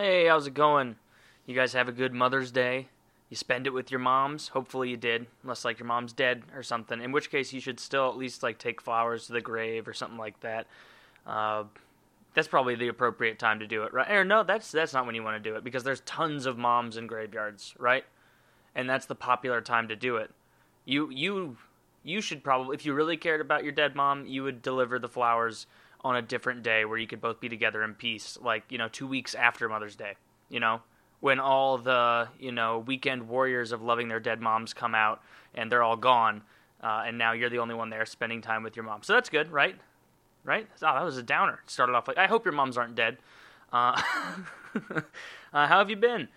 Hey, how's it going? You guys have a good Mother's Day? You spend it with your moms? Hopefully you did, unless like your mom's dead or something. In which case you should still at least like take flowers to the grave or something like that. Uh, that's probably the appropriate time to do it, right? Or no, that's that's not when you want to do it because there's tons of moms in graveyards, right? And that's the popular time to do it. You you you should probably if you really cared about your dead mom, you would deliver the flowers on a different day where you could both be together in peace, like, you know, 2 weeks after Mother's Day, you know? When all the, you know, weekend warriors of loving their dead moms come out and they're all gone, uh, and now you're the only one there spending time with your mom. So that's good, right? right? Oh, that was a downer. It started off like, I hope your moms aren't dead. Uh, uh, how have you been?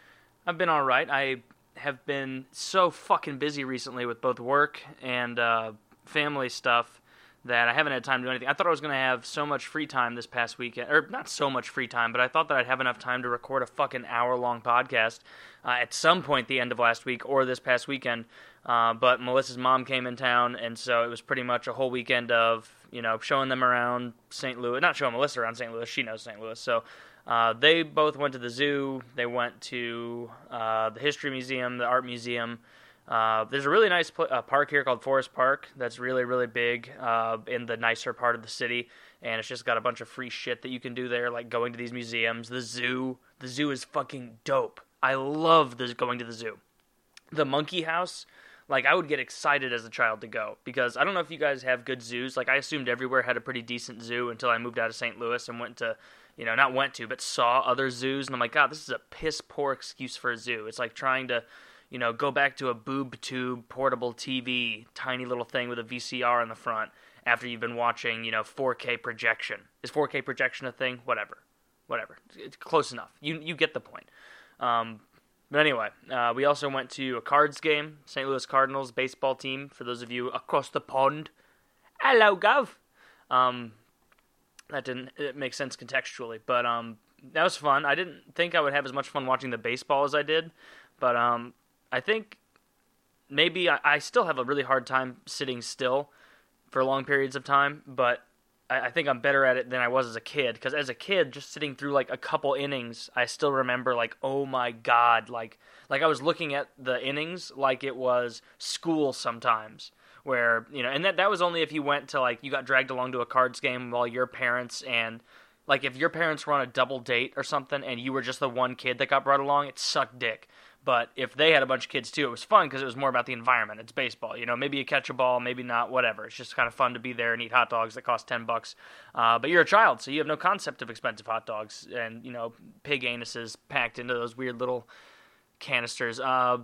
I've been all right. I have been so fucking busy recently with both work and uh, family stuff that I haven't had time to do anything. I thought I was going to have so much free time this past weekend, or not so much free time, but I thought that I'd have enough time to record a fucking hour long podcast uh, at some point the end of last week or this past weekend. Uh, but Melissa's mom came in town, and so it was pretty much a whole weekend of you know showing them around St. Louis. Not showing Melissa around St. Louis; she knows St. Louis. So uh, they both went to the zoo. They went to uh, the history museum, the art museum. Uh, there's a really nice pl- uh, park here called Forest Park that's really really big uh, in the nicer part of the city, and it's just got a bunch of free shit that you can do there, like going to these museums. The zoo, the zoo is fucking dope. I love this going to the zoo. The monkey house like I would get excited as a child to go because I don't know if you guys have good zoos. Like I assumed everywhere had a pretty decent zoo until I moved out of St. Louis and went to, you know, not went to, but saw other zoos and I'm like, God, this is a piss poor excuse for a zoo. It's like trying to, you know, go back to a boob tube portable TV, tiny little thing with a VCR on the front after you've been watching, you know, 4K projection. Is 4K projection a thing? Whatever. Whatever. It's close enough. You you get the point. Um, but anyway, uh, we also went to a cards game, St. Louis Cardinals baseball team. For those of you across the pond, hello, Gov. Um, that didn't make sense contextually, but um, that was fun. I didn't think I would have as much fun watching the baseball as I did, but um, I think maybe I, I still have a really hard time sitting still for long periods of time, but I, I think I'm better at it than I was as a kid. Because as a kid, just sitting through like a couple innings, I still remember like, oh my god, like like I was looking at the innings like it was school sometimes. Where you know, and that that was only if you went to like you got dragged along to a cards game while your parents and like if your parents were on a double date or something and you were just the one kid that got brought along, it sucked dick. But if they had a bunch of kids too, it was fun because it was more about the environment. It's baseball, you know. Maybe you catch a ball, maybe not, whatever. It's just kind of fun to be there and eat hot dogs that cost ten bucks. Uh, but you're a child, so you have no concept of expensive hot dogs and you know pig anuses packed into those weird little canisters. Uh,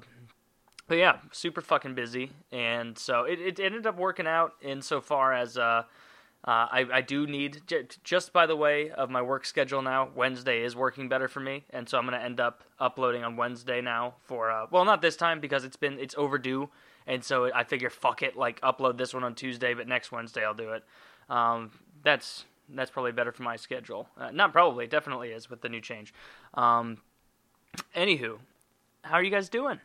but yeah, super fucking busy, and so it, it ended up working out insofar as. Uh, uh, I, I do need just by the way of my work schedule now. Wednesday is working better for me, and so I'm gonna end up uploading on Wednesday now. For uh, well, not this time because it's been it's overdue, and so I figure fuck it, like upload this one on Tuesday, but next Wednesday I'll do it. Um, that's that's probably better for my schedule. Uh, not probably, definitely is with the new change. Um, anywho, how are you guys doing?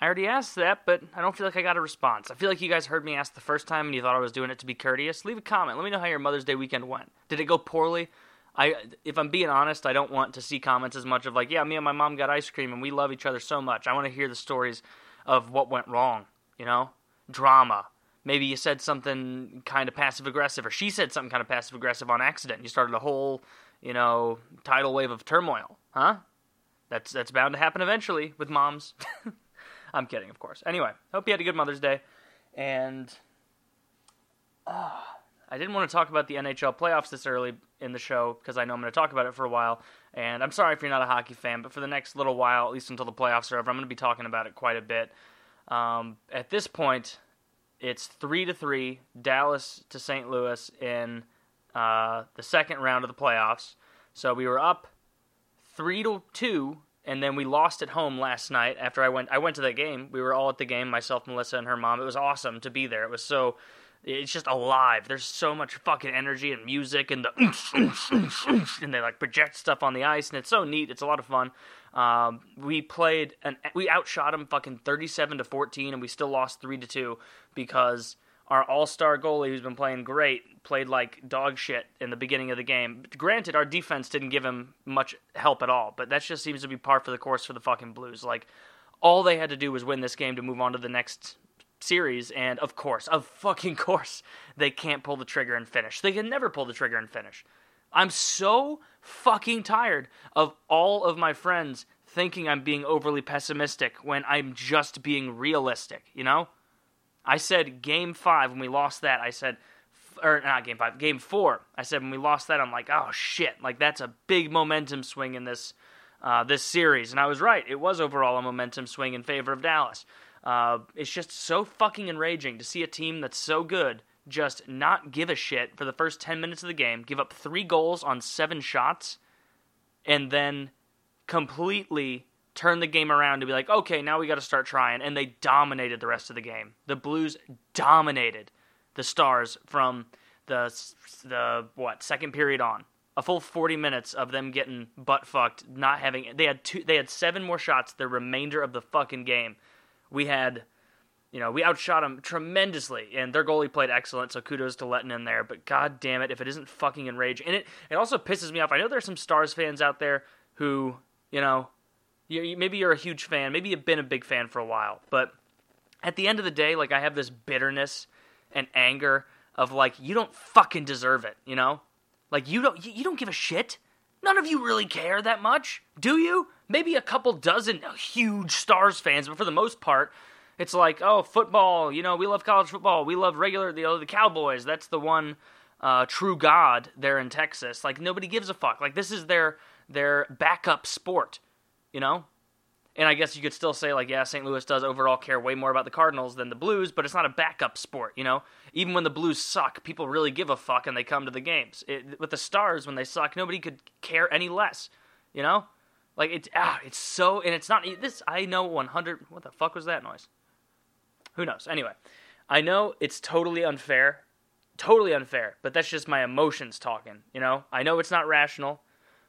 I already asked that, but I don't feel like I got a response. I feel like you guys heard me ask the first time and you thought I was doing it to be courteous. Leave a comment. Let me know how your Mother's Day weekend went. Did it go poorly? I, if I'm being honest, I don't want to see comments as much of like, yeah, me and my mom got ice cream and we love each other so much. I want to hear the stories of what went wrong. You know, drama. Maybe you said something kind of passive aggressive, or she said something kind of passive aggressive on accident. You started a whole, you know, tidal wave of turmoil, huh? That's that's bound to happen eventually with moms. I'm kidding, of course. Anyway, hope you had a good Mother's Day. And uh, I didn't want to talk about the NHL playoffs this early in the show because I know I'm going to talk about it for a while. And I'm sorry if you're not a hockey fan, but for the next little while, at least until the playoffs are over, I'm going to be talking about it quite a bit. Um, at this point, it's three to three, Dallas to St. Louis in uh, the second round of the playoffs. So we were up three to two and then we lost at home last night after I went I went to that game. We were all at the game, myself, Melissa, and her mom. It was awesome to be there. It was so it's just alive. There's so much fucking energy and music and the and they like project stuff on the ice and it's so neat. It's a lot of fun. Um, we played and we outshot them fucking 37 to 14 and we still lost 3 to 2 because our all-star goalie who's been playing great played like dog shit in the beginning of the game. Granted, our defense didn't give him much help at all, but that just seems to be par for the course for the fucking Blues. Like, all they had to do was win this game to move on to the next series, and of course, of fucking course, they can't pull the trigger and finish. They can never pull the trigger and finish. I'm so fucking tired of all of my friends thinking I'm being overly pessimistic when I'm just being realistic, you know? I said game five when we lost that, I said, or not game five, game four. I said when we lost that, I'm like, oh shit, like that's a big momentum swing in this uh, this series, and I was right. It was overall a momentum swing in favor of Dallas. Uh, it's just so fucking enraging to see a team that's so good just not give a shit for the first 10 minutes of the game, give up three goals on seven shots, and then completely turn the game around to be like, okay, now we got to start trying. And they dominated the rest of the game. The Blues dominated the Stars from the the what second period on. A full 40 minutes of them getting butt fucked, not having. They had two. They had seven more shots the remainder of the fucking game. We had you know, we outshot them tremendously, and their goalie played excellent. So kudos to letting in there. But god damn it, if it isn't fucking enraging, and it it also pisses me off. I know there's some Stars fans out there who, you know, you, maybe you're a huge fan, maybe you've been a big fan for a while, but at the end of the day, like I have this bitterness and anger of like you don't fucking deserve it, you know? Like you don't you don't give a shit. None of you really care that much, do you? Maybe a couple dozen huge Stars fans, but for the most part, it's like, oh, football. You know, we love college football. We love regular the the Cowboys. That's the one uh, true God there in Texas. Like nobody gives a fuck. Like this is their their backup sport. You know. And I guess you could still say like, yeah, St. Louis does overall care way more about the Cardinals than the Blues, but it's not a backup sport. You know. Even when the Blues suck, people really give a fuck and they come to the games. It, with the Stars, when they suck, nobody could care any less. You know. Like it's ah, it's so, and it's not this. I know 100. What the fuck was that noise? Who knows? Anyway, I know it's totally unfair, totally unfair, but that's just my emotions talking, you know? I know it's not rational,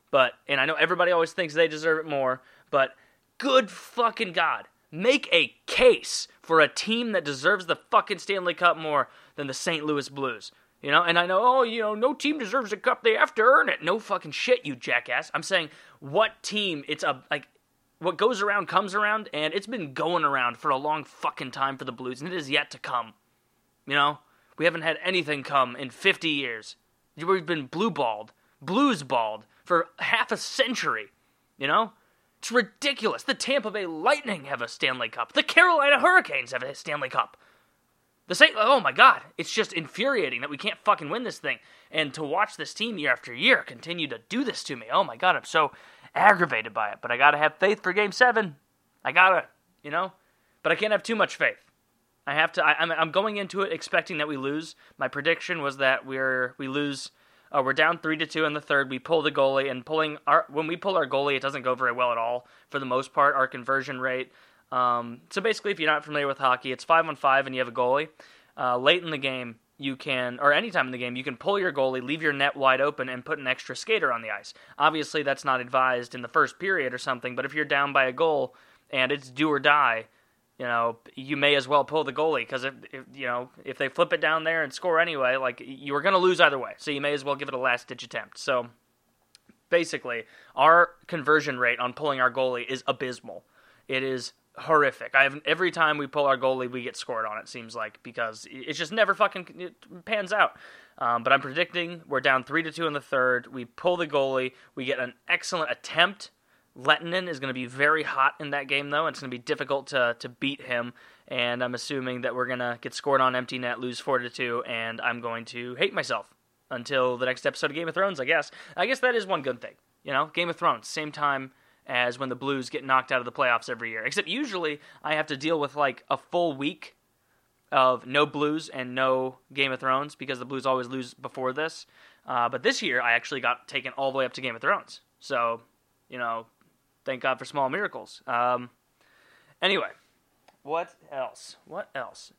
but, and I know everybody always thinks they deserve it more, but good fucking God, make a case for a team that deserves the fucking Stanley Cup more than the St. Louis Blues. You know, and I know, oh, you know, no team deserves a cup; they have to earn it. No fucking shit, you jackass. I'm saying, what team? It's a like what goes around comes around, and it's been going around for a long fucking time for the Blues, and it is yet to come. You know, we haven't had anything come in 50 years. We've been blue balled, blues balled for half a century. You know, it's ridiculous. The Tampa Bay Lightning have a Stanley Cup. The Carolina Hurricanes have a Stanley Cup. The St. Oh my God, it's just infuriating that we can't fucking win this thing, and to watch this team year after year continue to do this to me. Oh my God, I'm so aggravated by it, but I gotta have faith for Game Seven. I gotta, you know, but I can't have too much faith. I have to. I, I'm, I'm going into it expecting that we lose. My prediction was that we're we lose. Uh, we're down three to two in the third. We pull the goalie, and pulling our when we pull our goalie, it doesn't go very well at all for the most part. Our conversion rate. Um, so basically, if you're not familiar with hockey, it's five on five, and you have a goalie. Uh, late in the game, you can, or any time in the game, you can pull your goalie, leave your net wide open, and put an extra skater on the ice. Obviously, that's not advised in the first period or something, but if you're down by a goal and it's do or die, you know, you may as well pull the goalie because if, if, you know if they flip it down there and score anyway, like you are going to lose either way. So you may as well give it a last ditch attempt. So basically, our conversion rate on pulling our goalie is abysmal. It is horrific. I have every time we pull our goalie, we get scored on. It seems like because it just never fucking pans out. Um, but I'm predicting we're down three to two in the third. We pull the goalie. We get an excellent attempt. Lehtinen is going to be very hot in that game, though. It's going to be difficult to to beat him. And I'm assuming that we're going to get scored on empty net, lose four to two, and I'm going to hate myself until the next episode of Game of Thrones. I guess. I guess that is one good thing. You know, Game of Thrones, same time as when the Blues get knocked out of the playoffs every year. Except usually I have to deal with like a full week of no Blues and no Game of Thrones because the Blues always lose before this. Uh, but this year I actually got taken all the way up to Game of Thrones. So, you know, thank God for small miracles. Um, anyway, what else? What else?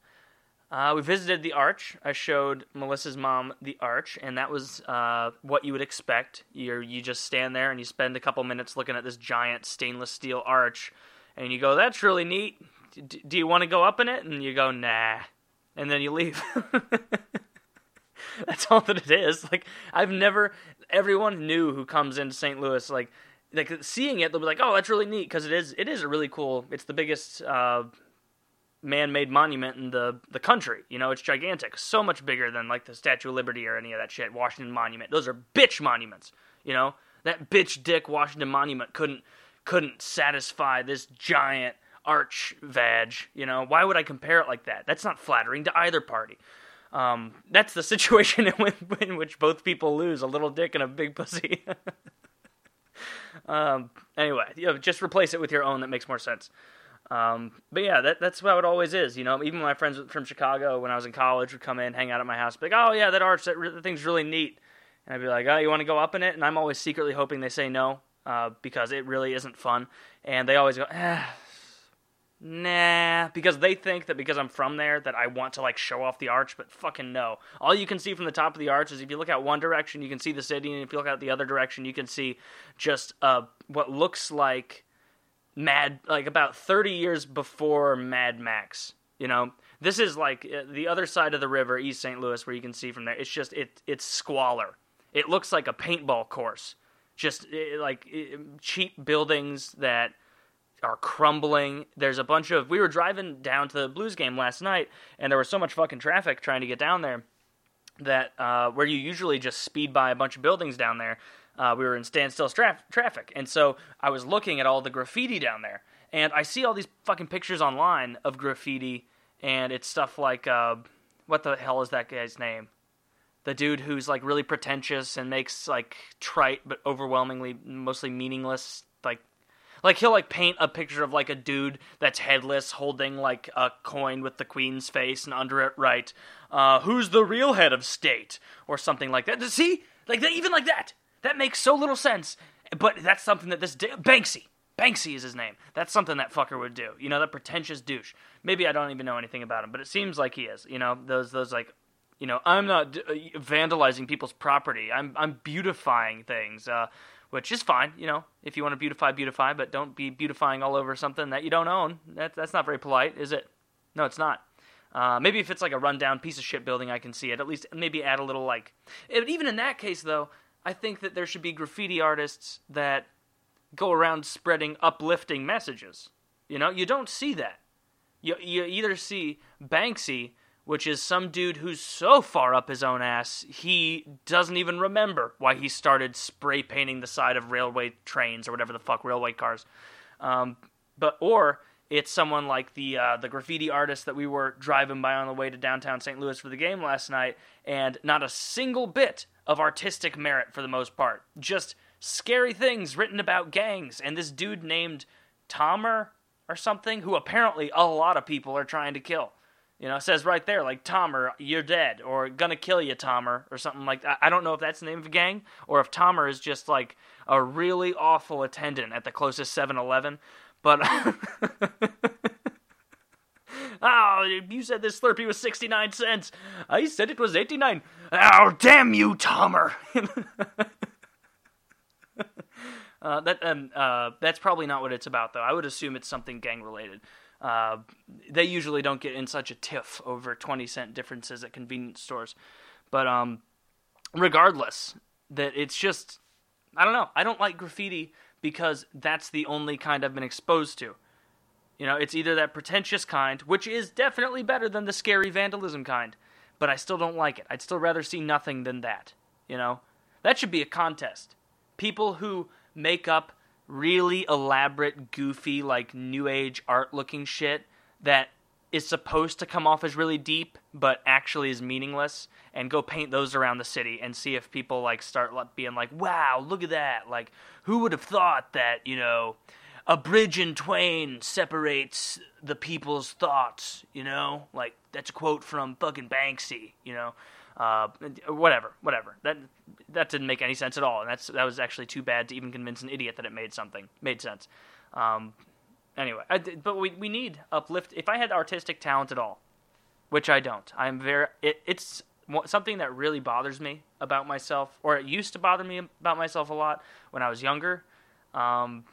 Uh, we visited the Arch. I showed Melissa's mom the Arch, and that was uh, what you would expect. You you just stand there and you spend a couple minutes looking at this giant stainless steel arch, and you go, "That's really neat. D- do you want to go up in it?" And you go, "Nah," and then you leave. That's all that it is. Like I've never. Everyone knew who comes into St. Louis. Like like seeing it, they'll be like, "Oh, that's really neat," because it is. It is a really cool. It's the biggest. Uh, man-made monument in the the country. You know, it's gigantic, so much bigger than like the Statue of Liberty or any of that shit. Washington Monument. Those are bitch monuments. You know, that bitch dick Washington Monument couldn't couldn't satisfy this giant arch vag. You know, why would I compare it like that? That's not flattering to either party. Um, that's the situation in, which, in which both people lose: a little dick and a big pussy. um, anyway, you know, just replace it with your own. That makes more sense. Um, but yeah, that, that's how it always is. You know, even my friends from Chicago when I was in college would come in, hang out at my house, be like, "Oh yeah, that arch, that, re- that thing's really neat," and I'd be like, "Oh, you want to go up in it?" And I'm always secretly hoping they say no, uh, because it really isn't fun. And they always go, eh, "Nah," because they think that because I'm from there that I want to like show off the arch, but fucking no. All you can see from the top of the arch is if you look out one direction, you can see the city, and if you look out the other direction, you can see just uh, what looks like Mad, like about 30 years before Mad Max. You know, this is like uh, the other side of the river, East St. Louis, where you can see from there. It's just it it's squalor. It looks like a paintball course. Just it, like it, cheap buildings that are crumbling. There's a bunch of. We were driving down to the Blues game last night, and there was so much fucking traffic trying to get down there that uh, where you usually just speed by a bunch of buildings down there uh, we were in standstill traffic, and so I was looking at all the graffiti down there, and I see all these fucking pictures online of graffiti, and it's stuff like, uh, what the hell is that guy's name? The dude who's like really pretentious and makes like trite but overwhelmingly mostly meaningless like like he'll like paint a picture of like a dude that's headless holding like a coin with the queen's face and under it write uh, who's the real head of state or something like that see like that even like that that makes so little sense. But that's something that this Banksy, Banksy is his name. That's something that fucker would do. You know, that pretentious douche. Maybe I don't even know anything about him, but it seems like he is. You know, those those like, you know, I'm not uh, vandalizing people's property. I'm I'm beautifying things, uh, which is fine. You know, if you want to beautify, beautify, but don't be beautifying all over something that you don't own. That that's not very polite, is it? No, it's not. Uh, maybe if it's like a rundown piece of shit building, I can see it. At least maybe add a little like. Even in that case, though, I think that there should be graffiti artists that go around spreading uplifting messages. You know, you don't see that. You you either see Banksy, which is some dude who's so far up his own ass he doesn't even remember why he started spray painting the side of railway trains or whatever the fuck railway cars. Um, but or it's someone like the uh, the graffiti artist that we were driving by on the way to downtown St. Louis for the game last night, and not a single bit of artistic merit for the most part. Just scary things written about gangs and this dude named Tomer or something who apparently a lot of people are trying to kill. You know, it says right there, like, Tomer, you're dead, or gonna kill you, Tomer, or something like that. I don't know if that's the name of a gang, or if Tomer is just like a really awful attendant at the closest 7 Eleven. But Oh, you said this Slurpee was 69 cents. I said it was 89. Oh, damn you, Tomer. uh, that um, uh, that's probably not what it's about, though. I would assume it's something gang related. Uh, they usually don't get in such a tiff over 20 cent differences at convenience stores. But um, regardless, that it's just I don't know. I don't like graffiti because that's the only kind I've been exposed to. You know, it's either that pretentious kind, which is definitely better than the scary vandalism kind, but I still don't like it. I'd still rather see nothing than that. You know? That should be a contest. People who make up really elaborate, goofy, like new age art looking shit that is supposed to come off as really deep but actually is meaningless and go paint those around the city and see if people like start being like wow look at that like who would have thought that you know a bridge in twain separates the people's thoughts, you know? Like, that's a quote from fucking Banksy, you know? Uh, whatever, whatever. That that didn't make any sense at all, and that's that was actually too bad to even convince an idiot that it made something made sense. Um, anyway, I, but we we need uplift. If I had artistic talent at all, which I don't, I'm very. It, it's something that really bothers me about myself, or it used to bother me about myself a lot when I was younger. Um,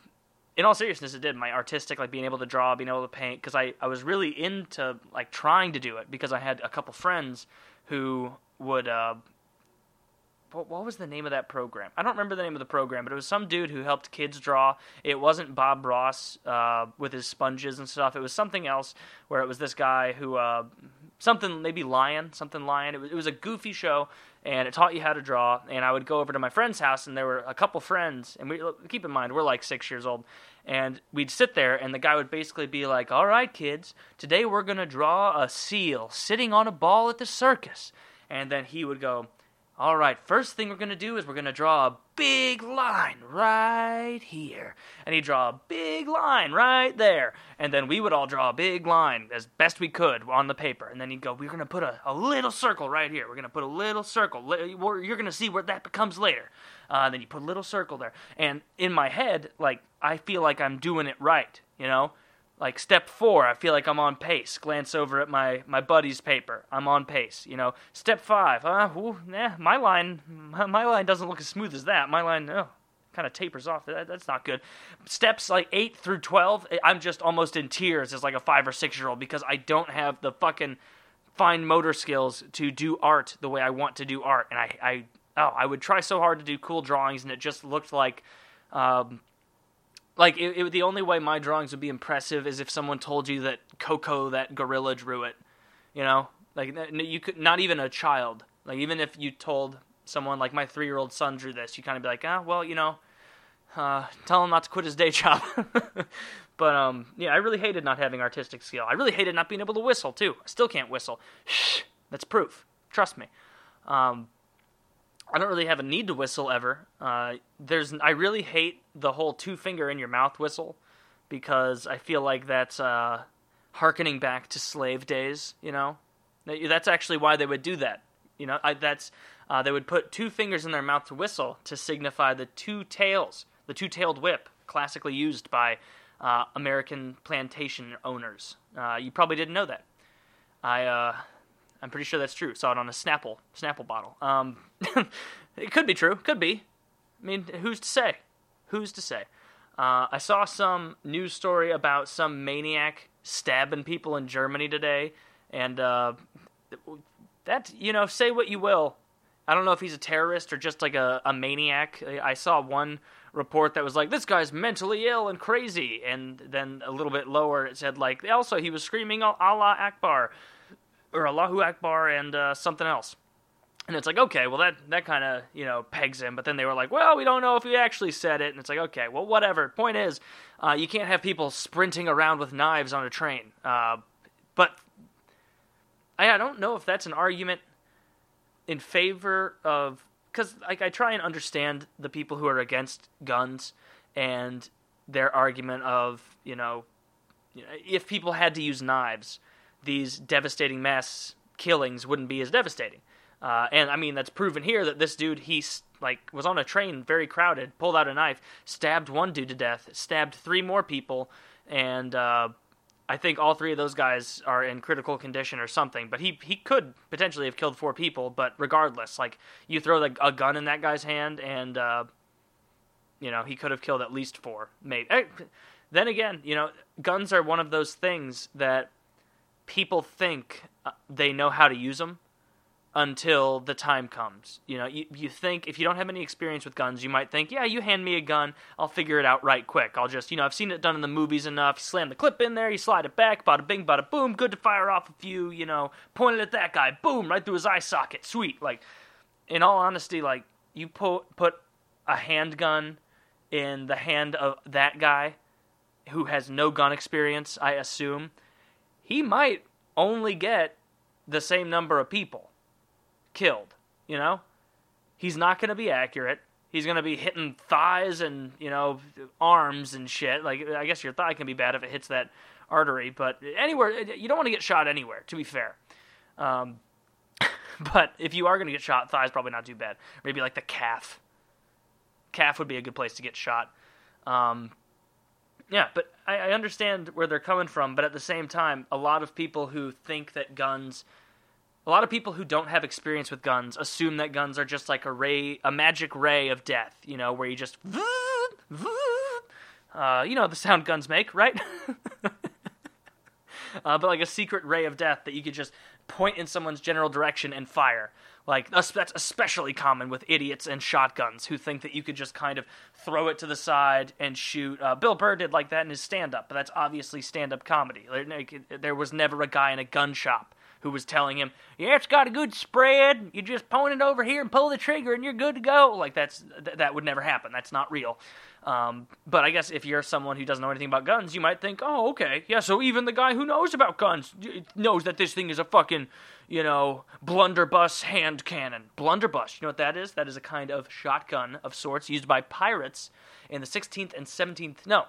in all seriousness, it did. My artistic, like being able to draw, being able to paint, because I, I was really into like trying to do it because I had a couple friends who would uh, what, what was the name of that program? I don't remember the name of the program, but it was some dude who helped kids draw. It wasn't Bob Ross uh, with his sponges and stuff. It was something else where it was this guy who uh, something maybe Lion, something Lion. It was, it was a goofy show, and it taught you how to draw. And I would go over to my friend's house, and there were a couple friends, and we keep in mind we're like six years old, and we'd sit there, and the guy would basically be like, "All right, kids, today we're gonna draw a seal sitting on a ball at the circus," and then he would go. All right, first thing we're going to do is we're going to draw a big line right here. And he'd draw a big line right there. And then we would all draw a big line as best we could on the paper. And then he'd go, We're going to put a, a little circle right here. We're going to put a little circle. You're going to see where that becomes later. Uh, then you put a little circle there. And in my head, like, I feel like I'm doing it right, you know? Like step four, I feel like I'm on pace. Glance over at my my buddy's paper. I'm on pace. You know, step five. Uh, ooh, nah, my line, my line doesn't look as smooth as that. My line, oh, kind of tapers off. That, that's not good. Steps like eight through twelve, eh, I'm just almost in tears as like a five or six year old because I don't have the fucking fine motor skills to do art the way I want to do art. And I, I, oh, I would try so hard to do cool drawings, and it just looked like. Um, like it, it, the only way my drawings would be impressive is if someone told you that Koko, that gorilla, drew it. You know, like you could not even a child. Like even if you told someone like my three year old son drew this, you kind of be like, ah, well, you know, uh, tell him not to quit his day job. but um, yeah, I really hated not having artistic skill. I really hated not being able to whistle too. I still can't whistle. Shh, that's proof. Trust me. Um, I don't really have a need to whistle ever. Uh, there's I really hate the whole two finger in your mouth whistle because I feel like that's uh, harkening back to slave days. You know, that's actually why they would do that. You know, I, that's uh, they would put two fingers in their mouth to whistle to signify the two tails, the two-tailed whip, classically used by uh, American plantation owners. Uh, you probably didn't know that. I uh, I'm pretty sure that's true. Saw it on a Snapple Snapple bottle. Um, it could be true. Could be. I mean, who's to say? Who's to say? Uh, I saw some news story about some maniac stabbing people in Germany today, and uh, that you know, say what you will. I don't know if he's a terrorist or just like a, a maniac. I saw one report that was like, this guy's mentally ill and crazy. And then a little bit lower, it said, like, also he was screaming Allah Akbar or Allahu Akbar and uh, something else. And it's like, okay, well that that kind of you know pegs him. But then they were like, well, we don't know if he actually said it. And it's like, okay, well whatever. Point is, uh, you can't have people sprinting around with knives on a train. Uh, but I, I don't know if that's an argument in favor of because like I try and understand the people who are against guns and their argument of you know if people had to use knives these devastating mass killings wouldn't be as devastating. Uh, and I mean, that's proven here that this dude, he like was on a train, very crowded, pulled out a knife, stabbed one dude to death, stabbed three more people, and uh, I think all three of those guys are in critical condition or something. But he he could potentially have killed four people. But regardless, like you throw the, a gun in that guy's hand, and uh, you know he could have killed at least four. Maybe. Eh, then again, you know, guns are one of those things that people think uh, they know how to use them until the time comes. You know, you, you think if you don't have any experience with guns, you might think, yeah, you hand me a gun, I'll figure it out right quick. I'll just, you know, I've seen it done in the movies enough. You slam the clip in there, you slide it back, bada bing, bada boom, good to fire off a few, you know, pointed at that guy, boom, right through his eye socket, sweet. Like, in all honesty, like, you put, put a handgun in the hand of that guy who has no gun experience, I assume he might only get the same number of people killed, you know? He's not going to be accurate. He's going to be hitting thighs and, you know, arms and shit. Like, I guess your thigh can be bad if it hits that artery, but anywhere, you don't want to get shot anywhere, to be fair. Um, but if you are going to get shot, thigh's probably not too bad. Maybe like the calf. Calf would be a good place to get shot. Um, yeah, but I, I understand where they're coming from, but at the same time, a lot of people who think that guns a lot of people who don't have experience with guns assume that guns are just like a ray, a magic ray of death, you know, where you just, uh, you know, the sound guns make, right? uh, but like a secret ray of death that you could just point in someone's general direction and fire. Like that's especially common with idiots and shotguns who think that you could just kind of throw it to the side and shoot. Uh, Bill Burr did like that in his stand-up, but that's obviously stand-up comedy. There was never a guy in a gun shop who was telling him, "Yeah, it's got a good spread. You just point it over here and pull the trigger, and you're good to go." Like that's th- that would never happen. That's not real. Um, but I guess if you're someone who doesn't know anything about guns, you might think, "Oh, okay, yeah." So even the guy who knows about guns knows that this thing is a fucking, you know, blunderbuss hand cannon. Blunderbuss. You know what that is? That is a kind of shotgun of sorts used by pirates in the 16th and 17th. No,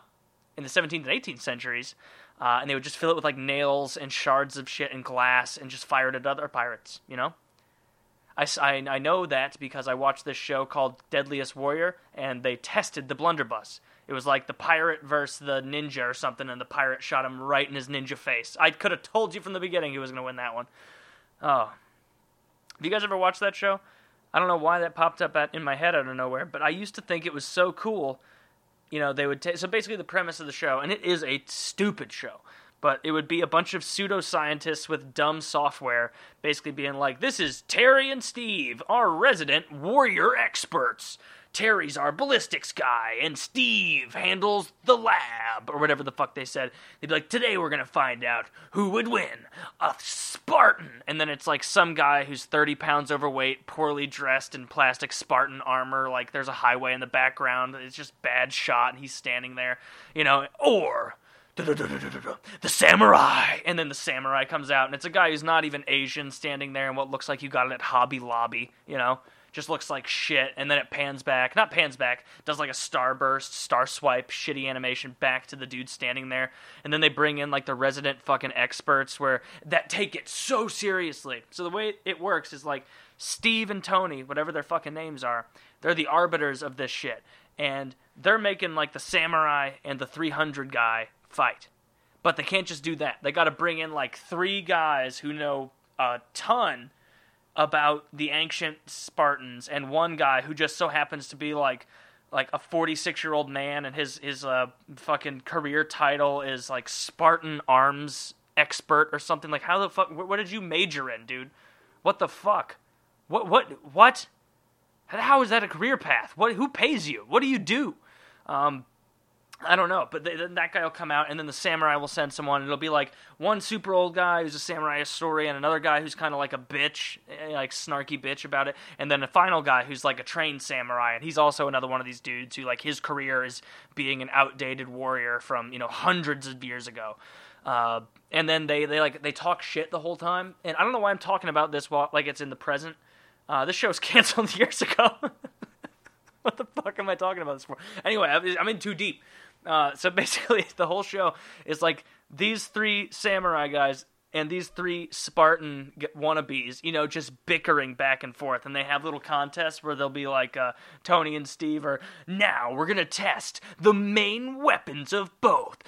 in the 17th and 18th centuries uh, and they would just fill it with like nails and shards of shit and glass and just fire it at other pirates, you know? I, I, I know that because I watched this show called Deadliest Warrior, and they tested the blunderbuss. It was like the pirate versus the ninja or something, and the pirate shot him right in his ninja face. I could have told you from the beginning he was going to win that one. Oh. Have you guys ever watched that show? I don't know why that popped up at, in my head out of nowhere, but I used to think it was so cool you know, they would take. So basically, the premise of the show, and it is a stupid show, but it would be a bunch of pseudoscientists with dumb software basically being like, This is Terry and Steve, our resident warrior experts. Terry's our ballistics guy, and Steve handles the lab, or whatever the fuck they said. They'd be like, Today we're gonna find out who would win a Spartan. And then it's like some guy who's 30 pounds overweight, poorly dressed in plastic Spartan armor. Like there's a highway in the background. It's just bad shot, and he's standing there, you know, or the samurai and then the samurai comes out and it's a guy who's not even asian standing there in what looks like you got it at hobby lobby you know just looks like shit and then it pans back not pans back does like a starburst star swipe shitty animation back to the dude standing there and then they bring in like the resident fucking experts where that take it so seriously. So the way it works is like steve and tony whatever their fucking names are they're the arbiters of this shit and they're making like the samurai and the 300 guy fight. But they can't just do that. They got to bring in like three guys who know a ton about the ancient Spartans and one guy who just so happens to be like like a 46 year old man and his his uh fucking career title is like Spartan arms expert or something. Like how the fuck what did you major in dude? What the fuck? What what what? How is that a career path? What who pays you? What do you do? Um I don't know, but then that guy will come out, and then the samurai will send someone. It'll be like one super old guy who's a samurai story, and another guy who's kind of like a bitch, eh, like snarky bitch about it, and then a final guy who's like a trained samurai, and he's also another one of these dudes who like his career is being an outdated warrior from you know hundreds of years ago. Uh, and then they they like they talk shit the whole time, and I don't know why I'm talking about this while like it's in the present. Uh, this show's canceled years ago. what the fuck am I talking about this for? Anyway, I'm in too deep. Uh, so basically, the whole show is like these three samurai guys and these three Spartan wannabes, you know, just bickering back and forth. And they have little contests where they'll be like, uh, Tony and Steve are, now we're going to test the main weapons of both.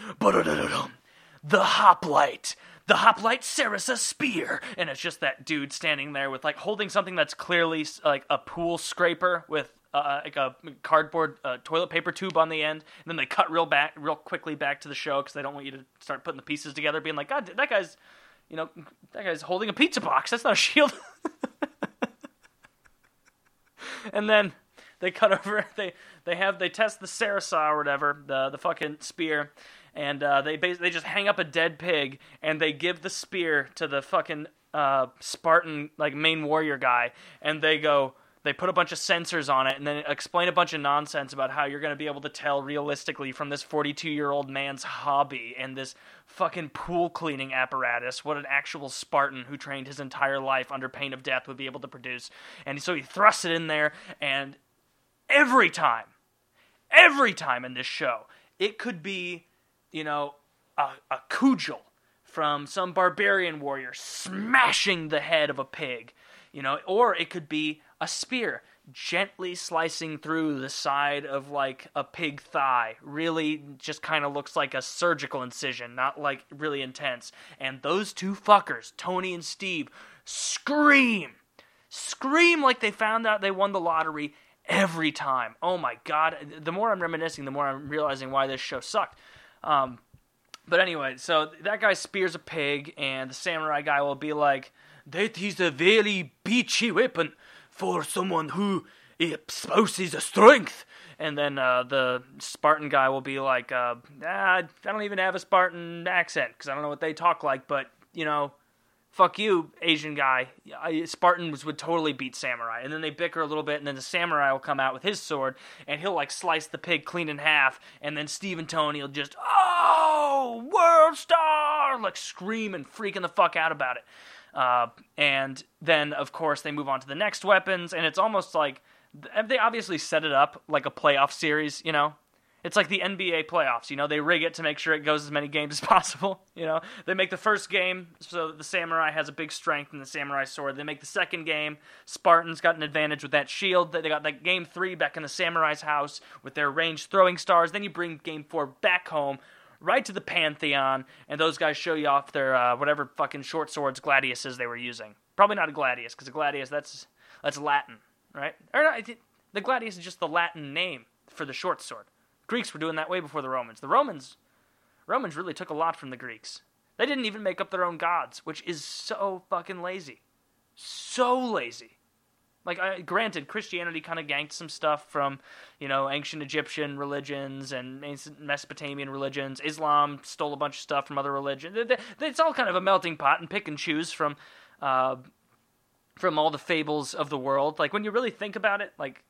The hoplite. The hoplite Sarissa spear. And it's just that dude standing there with, like, holding something that's clearly, like, a pool scraper with uh, like a cardboard uh, toilet paper tube on the end, and then they cut real back, real quickly back to the show because they don't want you to start putting the pieces together, being like, God, that guy's, you know, that guy's holding a pizza box. That's not a shield. and then they cut over. They they have they test the Sarissa or whatever, the the fucking spear, and uh, they they just hang up a dead pig and they give the spear to the fucking uh, Spartan like main warrior guy, and they go they put a bunch of sensors on it and then explain a bunch of nonsense about how you're going to be able to tell realistically from this 42 year old man's hobby and this fucking pool cleaning apparatus what an actual Spartan who trained his entire life under pain of death would be able to produce. And so he thrusts it in there, and every time, every time in this show, it could be, you know, a, a cudgel from some barbarian warrior smashing the head of a pig, you know, or it could be a spear gently slicing through the side of like a pig thigh. Really just kind of looks like a surgical incision, not like really intense. And those two fuckers, Tony and Steve, scream. Scream like they found out they won the lottery every time. Oh my god. The more I'm reminiscing, the more I'm realizing why this show sucked. Um, but anyway, so that guy spears a pig, and the samurai guy will be like, that is a very beachy weapon for someone who espouses a strength. And then uh, the Spartan guy will be like, uh, ah, I don't even have a Spartan accent because I don't know what they talk like, but, you know, fuck you, Asian guy. I, Spartans would totally beat Samurai. And then they bicker a little bit, and then the Samurai will come out with his sword, and he'll like slice the pig clean in half, and then Steve and Tony will just, oh, world star, like scream and freaking the fuck out about it. Uh, and then, of course, they move on to the next weapons, and it's almost like they obviously set it up like a playoff series, you know? It's like the NBA playoffs, you know, they rig it to make sure it goes as many games as possible, you know. They make the first game so the samurai has a big strength in the samurai sword. They make the second game, Spartans got an advantage with that shield. They got that game 3 back in the samurai's house with their ranged throwing stars. Then you bring game 4 back home right to the Pantheon, and those guys show you off their uh, whatever fucking short swords gladiuses they were using. Probably not a gladius, because a gladius that's that's Latin, right? Or not, the gladius is just the Latin name for the short sword. Greeks were doing that way before the Romans. The Romans, Romans really took a lot from the Greeks. They didn't even make up their own gods, which is so fucking lazy, so lazy. Like, I, granted, Christianity kind of ganked some stuff from, you know, ancient Egyptian religions and Mesopotamian religions. Islam stole a bunch of stuff from other religions. It's all kind of a melting pot and pick and choose from, uh, from all the fables of the world. Like, when you really think about it, like,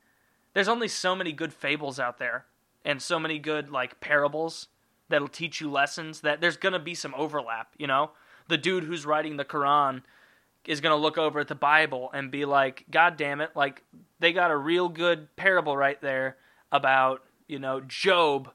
there's only so many good fables out there and so many good like parables that'll teach you lessons that there's going to be some overlap, you know? The dude who's writing the Quran is going to look over at the Bible and be like, God damn it, like they got a real good parable right there about, you know, Job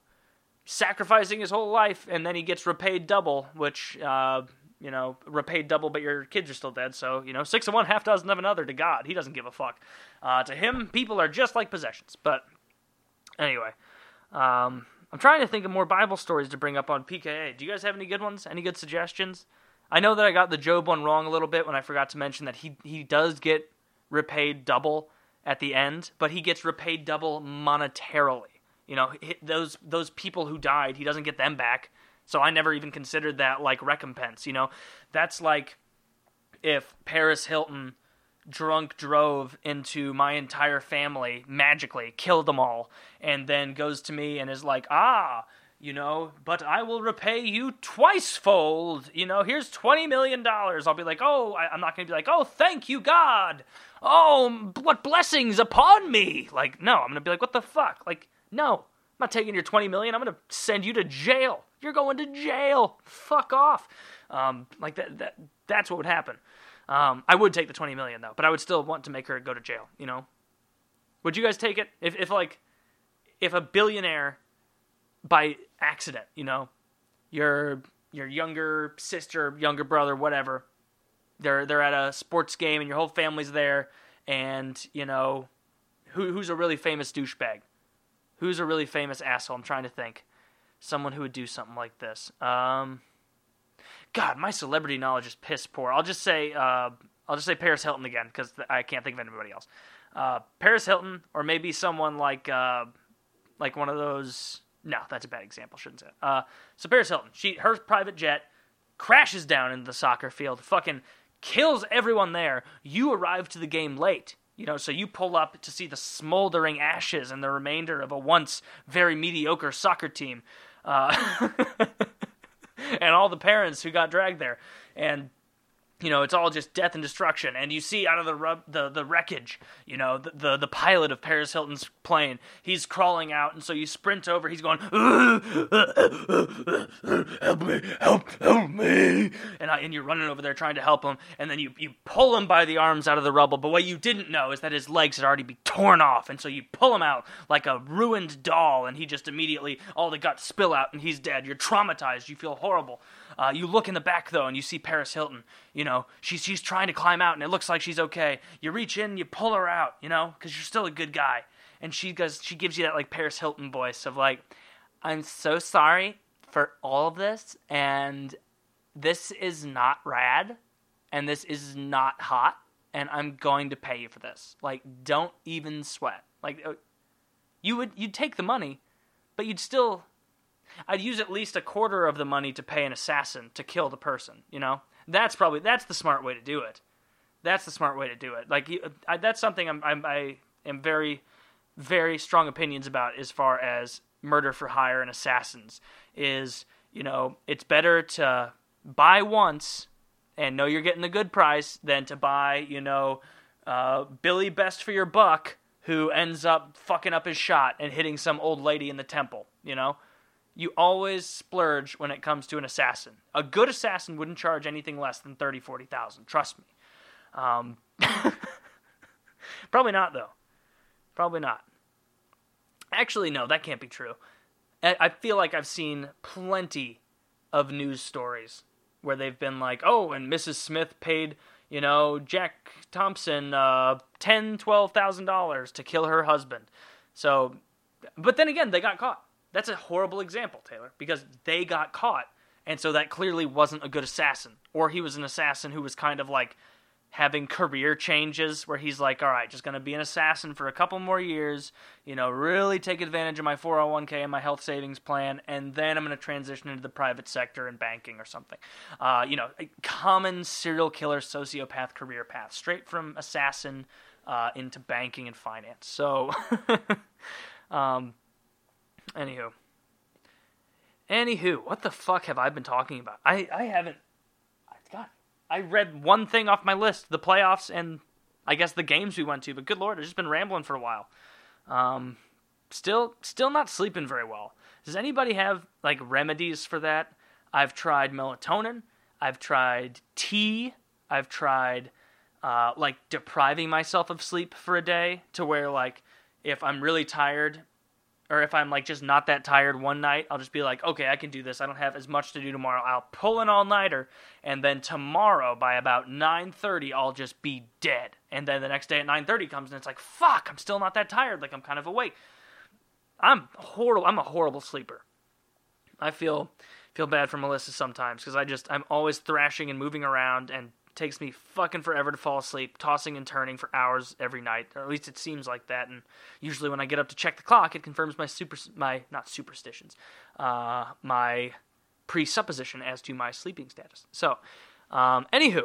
sacrificing his whole life and then he gets repaid double, which uh, you know, repaid double, but your kids are still dead. So, you know, six of one, half dozen of another to God. He doesn't give a fuck. Uh, to him, people are just like possessions. But anyway, um, I'm trying to think of more Bible stories to bring up on PKA. Do you guys have any good ones? Any good suggestions? I know that I got the Job one wrong a little bit when I forgot to mention that he he does get repaid double at the end, but he gets repaid double monetarily. You know, those those people who died, he doesn't get them back. So I never even considered that like recompense, you know. That's like if Paris Hilton drunk drove into my entire family magically, killed them all, and then goes to me and is like, "Ah, you know, but I will repay you twice fold. You know, here's $20 million. I'll be like, oh, I, am not going to be like, oh, thank you, God. Oh, what blessings upon me. Like, no, I'm going to be like, what the fuck? Like, no, I'm not taking your 20 million. I'm going to send you to jail. You're going to jail. Fuck off. Um, like that, that that's what would happen. Um, I would take the 20 million though, but I would still want to make her go to jail, you know? Would you guys take it if if like if a billionaire by accident, you know, your your younger sister, younger brother, whatever, they're they're at a sports game and your whole family's there and, you know, who who's a really famous douchebag? Who's a really famous asshole? I'm trying to think someone who would do something like this. Um, God, my celebrity knowledge is piss poor. I'll just say uh, I'll just say Paris Hilton again because I can't think of anybody else. Uh, Paris Hilton, or maybe someone like uh, like one of those. No, that's a bad example. Shouldn't say. Uh, so Paris Hilton, she her private jet crashes down into the soccer field, fucking kills everyone there. You arrive to the game late. You know, so you pull up to see the smoldering ashes and the remainder of a once very mediocre soccer team uh, and all the parents who got dragged there. And you know, it's all just death and destruction. And you see out of the rub, the the wreckage, you know, the, the, the pilot of Paris Hilton's plane, he's crawling out, and so you sprint over. He's going, help me, help, help me, and I, and you're running over there trying to help him, and then you you pull him by the arms out of the rubble. But what you didn't know is that his legs had already been torn off, and so you pull him out like a ruined doll, and he just immediately all the guts spill out, and he's dead. You're traumatized. You feel horrible. Uh, you look in the back though, and you see Paris Hilton. You know, she's she's trying to climb out, and it looks like she's okay. You reach in, you pull her out. You know, because you're still a good guy. And she goes, she gives you that like Paris Hilton voice of like, "I'm so sorry for all of this, and this is not rad, and this is not hot, and I'm going to pay you for this. Like, don't even sweat. Like, uh, you would you'd take the money, but you'd still I'd use at least a quarter of the money to pay an assassin to kill the person, you know? That's probably that's the smart way to do it. That's the smart way to do it. Like I, that's something I'm, I'm I am very very strong opinions about as far as murder for hire and assassins is you know it's better to buy once and know you're getting the good price than to buy you know uh, Billy Best for your buck who ends up fucking up his shot and hitting some old lady in the temple. You know, you always splurge when it comes to an assassin. A good assassin wouldn't charge anything less than thirty, forty thousand. Trust me. Um, probably not though. Probably not. Actually, no, that can't be true. I feel like I've seen plenty of news stories where they've been like, "Oh, and Mrs. Smith paid, you know, Jack Thompson uh, ten, twelve thousand dollars to kill her husband." So, but then again, they got caught. That's a horrible example, Taylor, because they got caught, and so that clearly wasn't a good assassin, or he was an assassin who was kind of like having career changes where he's like, all right, just going to be an assassin for a couple more years, you know, really take advantage of my 401k and my health savings plan, and then I'm going to transition into the private sector and banking or something. Uh, you know, a common serial killer sociopath career path, straight from assassin uh, into banking and finance. So, um, anywho. Anywho, what the fuck have I been talking about? I, I haven't. God, I read one thing off my list: the playoffs and I guess the games we went to. But good lord, I've just been rambling for a while. Um, still, still not sleeping very well. Does anybody have like remedies for that? I've tried melatonin. I've tried tea. I've tried uh, like depriving myself of sleep for a day to where like if I'm really tired, or if I'm like just not that tired one night, I'll just be like, okay, I can do this. I don't have as much to do tomorrow. I'll pull an all nighter, and then tomorrow by about 9:30, I'll just be dead. And then the next day at 9:30 comes, and it's like, fuck, I'm still not that tired. Like I'm kind of awake. I'm horrible. I'm a horrible sleeper. I feel feel bad for Melissa sometimes because I just I'm always thrashing and moving around and takes me fucking forever to fall asleep, tossing and turning for hours every night. Or at least it seems like that. And usually when I get up to check the clock, it confirms my super my not superstitions, uh, my presupposition as to my sleeping status. So, um, anywho,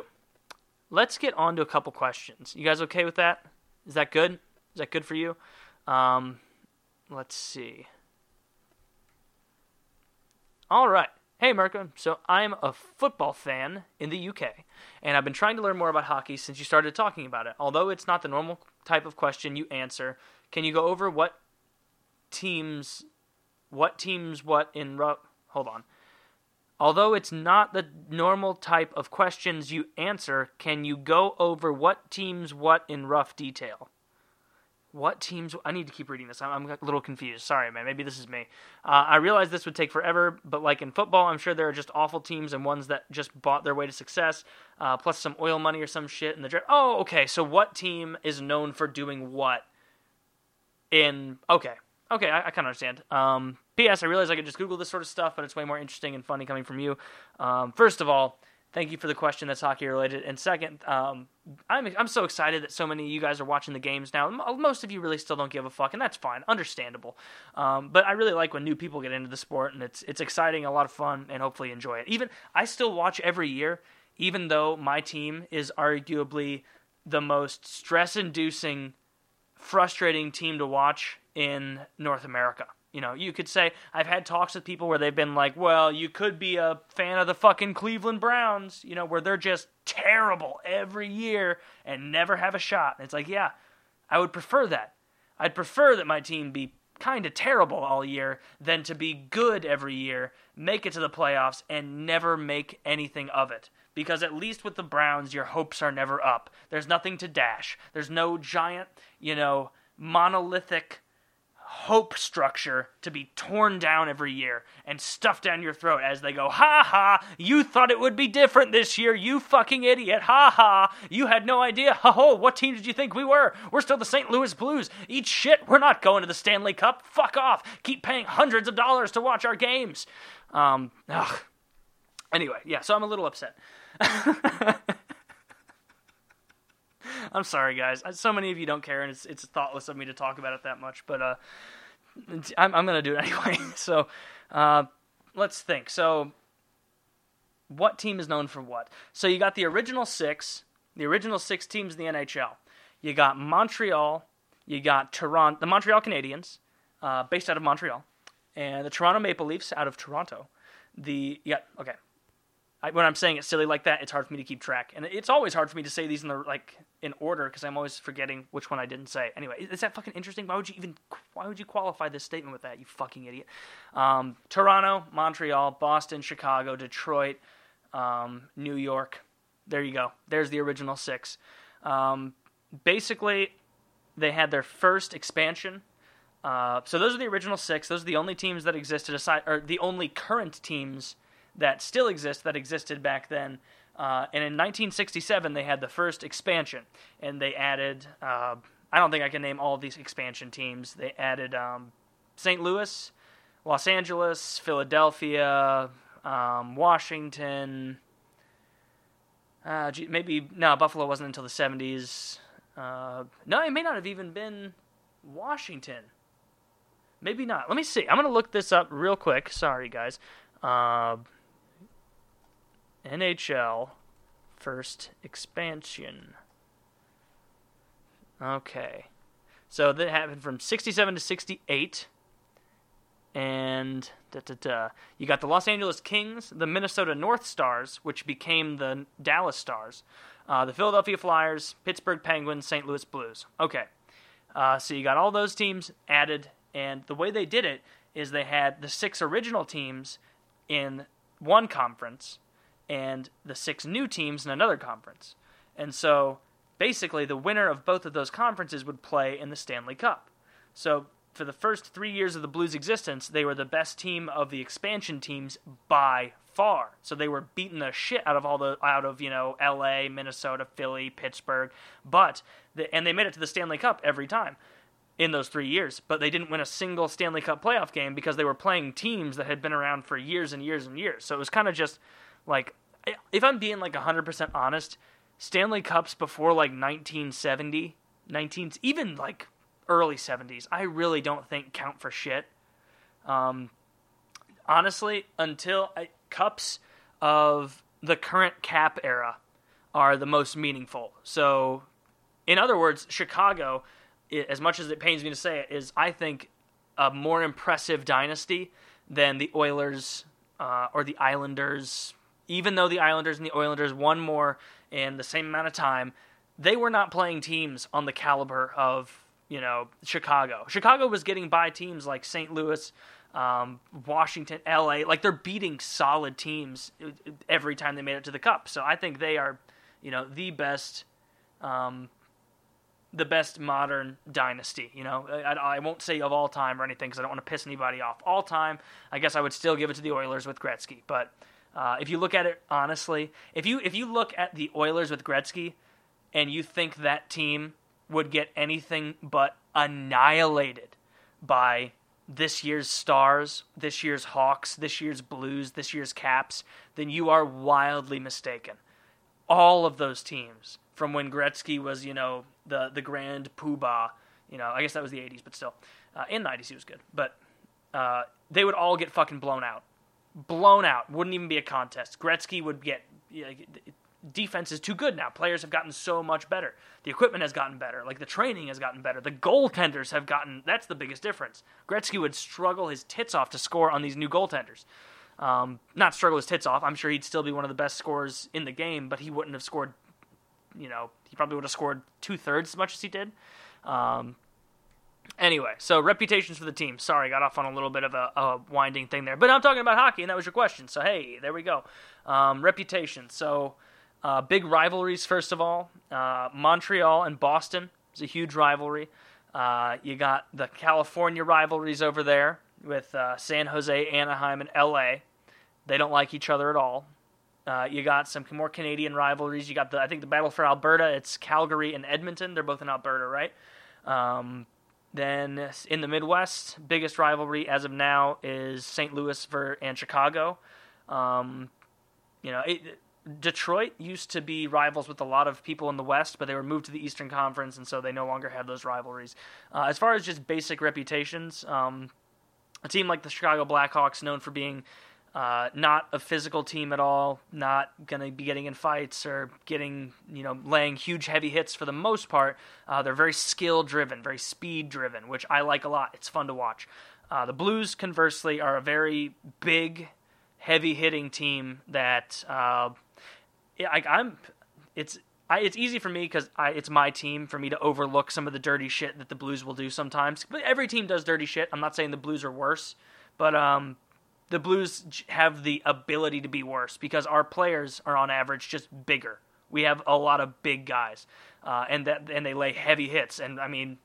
let's get on to a couple questions. You guys okay with that? Is that good? Is that good for you? Um, let's see. All right. Hey, Mirka. So I'm a football fan in the UK, and I've been trying to learn more about hockey since you started talking about it. Although it's not the normal type of question you answer, can you go over what teams, what teams, what in rough? Hold on. Although it's not the normal type of questions you answer, can you go over what teams, what in rough detail? What teams? I need to keep reading this. I'm, I'm a little confused. Sorry, man. Maybe this is me. Uh, I realize this would take forever, but like in football, I'm sure there are just awful teams and ones that just bought their way to success, uh, plus some oil money or some shit in the draft. Oh, okay. So what team is known for doing what? In okay, okay, I, I kind of understand. Um, P.S. I realize I could just Google this sort of stuff, but it's way more interesting and funny coming from you. Um, first of all, thank you for the question that's hockey related. And second, um, I'm I'm so excited that so many of you guys are watching the games now. Most of you really still don't give a fuck, and that's fine, understandable. Um, but I really like when new people get into the sport, and it's it's exciting, a lot of fun, and hopefully enjoy it. Even I still watch every year, even though my team is arguably the most stress-inducing, frustrating team to watch in North America. You know, you could say I've had talks with people where they've been like, "Well, you could be a fan of the fucking Cleveland Browns," you know, where they're just terrible every year and never have a shot. And it's like, yeah, I would prefer that. I'd prefer that my team be kind of terrible all year than to be good every year, make it to the playoffs and never make anything of it. Because at least with the Browns, your hopes are never up. There's nothing to dash. There's no giant, you know, monolithic hope structure to be torn down every year and stuffed down your throat as they go, ha ha, you thought it would be different this year, you fucking idiot, ha ha, you had no idea, ha ho, what team did you think we were? We're still the St. Louis Blues. Eat shit, we're not going to the Stanley Cup, fuck off, keep paying hundreds of dollars to watch our games. Um, ugh. Anyway, yeah, so I'm a little upset. I'm sorry, guys. So many of you don't care, and it's it's thoughtless of me to talk about it that much. But uh, I'm I'm gonna do it anyway. so, uh, let's think. So, what team is known for what? So you got the original six, the original six teams in the NHL. You got Montreal, you got Toronto, the Montreal Canadiens, uh, based out of Montreal, and the Toronto Maple Leafs out of Toronto. The yeah, okay. I, when I'm saying it silly like that, it's hard for me to keep track, and it's always hard for me to say these in the like in order because I'm always forgetting which one I didn't say. Anyway, is that fucking interesting? Why would you even why would you qualify this statement with that? You fucking idiot. Um, Toronto, Montreal, Boston, Chicago, Detroit, um, New York. There you go. There's the original six. Um, basically, they had their first expansion. Uh, so those are the original six. Those are the only teams that existed aside, or the only current teams that still exist that existed back then. Uh, and in 1967, they had the first expansion, and they added. Uh, I don't think I can name all these expansion teams. They added um, St. Louis, Los Angeles, Philadelphia, um, Washington. Uh, maybe no, Buffalo wasn't until the 70s. Uh, no, it may not have even been Washington. Maybe not. Let me see. I'm gonna look this up real quick. Sorry, guys. NHL first expansion. Okay. So that happened from 67 to 68. And da, da, da. you got the Los Angeles Kings, the Minnesota North Stars, which became the Dallas Stars, uh, the Philadelphia Flyers, Pittsburgh Penguins, St. Louis Blues. Okay. Uh, so you got all those teams added, and the way they did it is they had the six original teams in one conference, and the six new teams in another conference. And so basically, the winner of both of those conferences would play in the Stanley Cup. So for the first three years of the Blues' existence, they were the best team of the expansion teams by far. So they were beating the shit out of all the out of you know L.A., Minnesota, Philly, Pittsburgh, but the, and they made it to the Stanley Cup every time in those three years, but they didn't win a single Stanley Cup playoff game because they were playing teams that had been around for years and years and years. So it was kind of just like if I'm being like 100% honest, Stanley Cups before like 1970, 19 even like early 70s, I really don't think count for shit. Um, honestly, until I, cups of the current cap era are the most meaningful. So, in other words, Chicago, as much as it pains me to say it, is I think a more impressive dynasty than the Oilers uh, or the Islanders even though the Islanders and the Oilers won more in the same amount of time, they were not playing teams on the caliber of you know Chicago. Chicago was getting by teams like St. Louis, um, Washington, L.A. Like they're beating solid teams every time they made it to the Cup. So I think they are, you know, the best. Um, the best modern dynasty. You know, I, I won't say of all time or anything because I don't want to piss anybody off. All time, I guess I would still give it to the Oilers with Gretzky, but uh, if you look at it honestly, if you if you look at the Oilers with Gretzky, and you think that team would get anything but annihilated by this year's Stars, this year's Hawks, this year's Blues, this year's Caps, then you are wildly mistaken. All of those teams from when Gretzky was, you know, the the grand poobah, you know, I guess that was the 80s, but still, uh, in the 90s he was good, but uh, they would all get fucking blown out blown out. Wouldn't even be a contest. Gretzky would get. Defense is too good now. Players have gotten so much better. The equipment has gotten better. Like the training has gotten better. The goaltenders have gotten. That's the biggest difference. Gretzky would struggle his tits off to score on these new goaltenders. Um, not struggle his tits off. I'm sure he'd still be one of the best scorers in the game, but he wouldn't have scored. You know, he probably would have scored two thirds as much as he did. Um, Anyway, so reputations for the team. Sorry, got off on a little bit of a, a, winding thing there, but I'm talking about hockey, and that was your question. So hey, there we go. Um, reputation. So uh, big rivalries. First of all, uh, Montreal and Boston is a huge rivalry. Uh, you got the California rivalries over there with uh, San Jose, Anaheim, and LA. They don't like each other at all. Uh, you got some more Canadian rivalries. You got the I think the battle for Alberta. It's Calgary and Edmonton. They're both in Alberta, right? Um, then in the Midwest, biggest rivalry as of now is St. Louis for, and Chicago. Um, you know, it, Detroit used to be rivals with a lot of people in the West, but they were moved to the Eastern Conference, and so they no longer have those rivalries. Uh, as far as just basic reputations, um, a team like the Chicago Blackhawks, known for being Uh, not a physical team at all. Not going to be getting in fights or getting, you know, laying huge heavy hits for the most part. Uh, they're very skill driven, very speed driven, which I like a lot. It's fun to watch. Uh, the Blues, conversely, are a very big, heavy hitting team that uh, I, I'm. It's I, it's easy for me because it's my team for me to overlook some of the dirty shit that the Blues will do sometimes. But every team does dirty shit. I'm not saying the Blues are worse, but um, the Blues have the ability to be worse because our players are on average just bigger. We have a lot of big guys, uh, and that and they lay heavy hits. And I mean,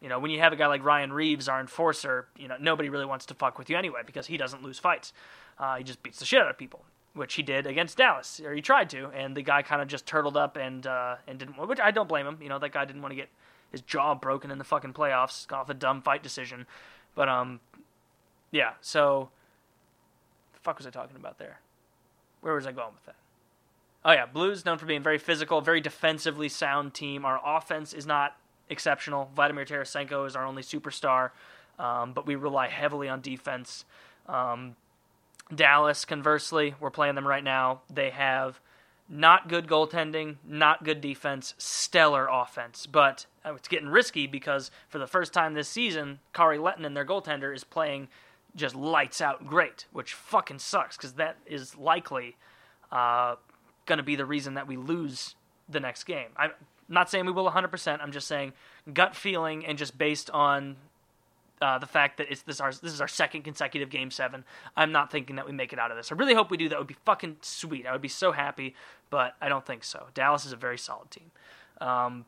you know, when you have a guy like Ryan Reaves, our enforcer, you know, nobody really wants to fuck with you anyway because he doesn't lose fights. Uh, he just beats the shit out of people, which he did against Dallas, or he tried to, and the guy kind of just turtled up and uh, and didn't. Which I don't blame him. You know, that guy didn't want to get his jaw broken in the fucking playoffs got off a dumb fight decision. But um, yeah. So fuck was I talking about there? Where was I going with that? Oh yeah, Blues known for being very physical, very defensively sound team. Our offense is not exceptional. Vladimir Tarasenko is our only superstar, um, but we rely heavily on defense. Um, Dallas, conversely, we're playing them right now. They have not good goaltending, not good defense, stellar offense. But uh, it's getting risky because for the first time this season, Kari Lehtonen, their goaltender, is playing just lights out great, which fucking sucks because that is likely uh, going to be the reason that we lose the next game. I'm not saying we will 100%. I'm just saying gut feeling and just based on uh, the fact that it's this our this is our second consecutive game seven. I'm not thinking that we make it out of this. I really hope we do. That would be fucking sweet. I would be so happy, but I don't think so. Dallas is a very solid team. Um,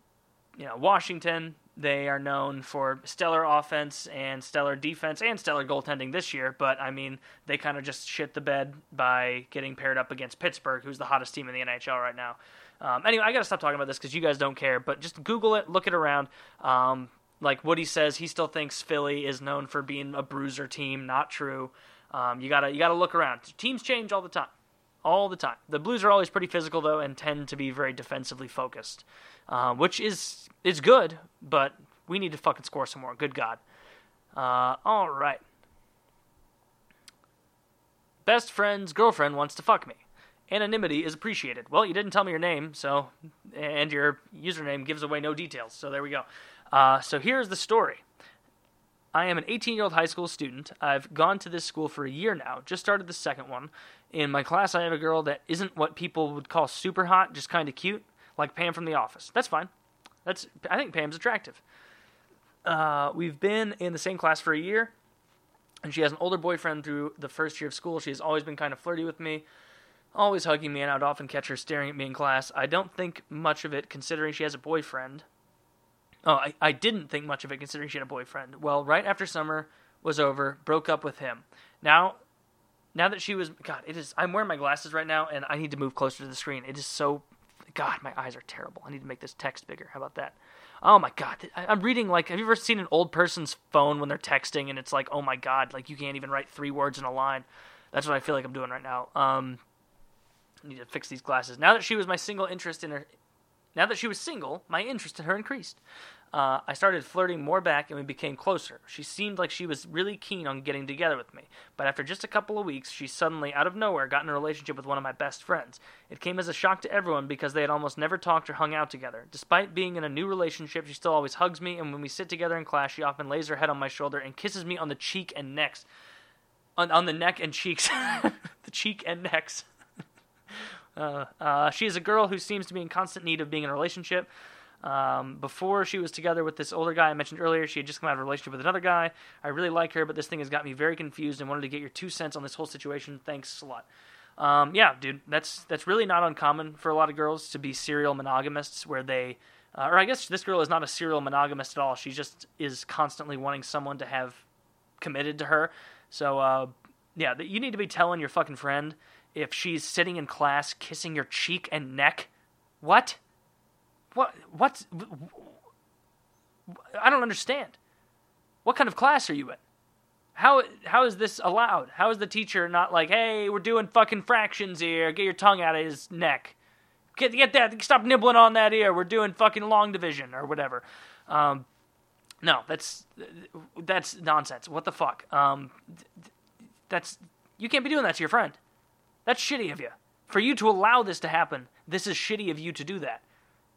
you know, Washington they are known for stellar offense and stellar defense and stellar goaltending this year, but I mean, they kind of just shit the bed by getting paired up against Pittsburgh, who's the hottest team in the NHL right now. Um, anyway, I got to stop talking about this because you guys don't care, but just Google it, look it around. Um, like Woody says, he still thinks Philly is known for being a bruiser team. Not true. Um, you gotta you gotta look around. Teams change all the time, all the time. The Blues are always pretty physical though, and tend to be very defensively focused, uh, which is is good. But we need to fucking score some more. Good God. Uh, all right. Best friend's girlfriend wants to fuck me. Anonymity is appreciated. Well, you didn't tell me your name, so and your username gives away no details. So there we go. Uh, so here's the story. I am an 18 year old high school student. I've gone to this school for a year now, just started the second one. In my class, I have a girl that isn't what people would call super hot, just kind of cute, like Pam from The Office. That's fine. That's I think Pam's attractive. Uh, we've been in the same class for a year, and she has an older boyfriend through the first year of school. She has always been kind of flirty with me, always hugging me, and I'd often catch her staring at me in class. I don't think much of it considering she has a boyfriend. Oh, I, I didn't think much of it considering she had a boyfriend. Well, right after summer was over, broke up with him. Now, now that she was, God, it is. I'm wearing my glasses right now, and I need to move closer to the screen. It is so, God, my eyes are terrible. I need to make this text bigger. How about that? Oh my God, I'm reading like. Have you ever seen an old person's phone when they're texting, and it's like, oh my God, like you can't even write three words in a line. That's what I feel like I'm doing right now. Um, I need to fix these glasses. Now that she was my single interest in her, now that she was single, my interest in her increased. Uh, I started flirting more back and we became closer. She seemed like she was really keen on getting together with me, but after just a couple of weeks, she suddenly, out of nowhere, got in a relationship with one of my best friends. It came as a shock to everyone because they had almost never talked or hung out together. Despite being in a new relationship, she still always hugs me, and when we sit together in class, she often lays her head on my shoulder and kisses me on the cheek and necks. On, on the neck and cheeks. the cheek and necks. Uh, uh, she is a girl who seems to be in constant need of being in a relationship. Um, before she was together with this older guy I mentioned earlier, she had just come out of a relationship with another guy. I really like her, but this thing has got me very confused and wanted to get your two cents on this whole situation. Thanks a lot. Um, yeah, dude, that's that's really not uncommon for a lot of girls to be serial monogamists, where they, uh, or I guess this girl is not a serial monogamist at all. She just is constantly wanting someone to have committed to her. So, uh, yeah, you need to be telling your fucking friend if she's sitting in class kissing your cheek and neck. What? What? What's? I don't understand. What kind of class are you in? How how is this allowed? How is the teacher not like, hey, we're doing fucking fractions here. Get your tongue out of his neck. Get get that. Stop nibbling on that ear. We're doing fucking long division or whatever. Um, no, that's that's nonsense. What the fuck? Um, that's You can't be doing that to your friend. That's shitty of you. For you to allow this to happen, this is shitty of you to do that.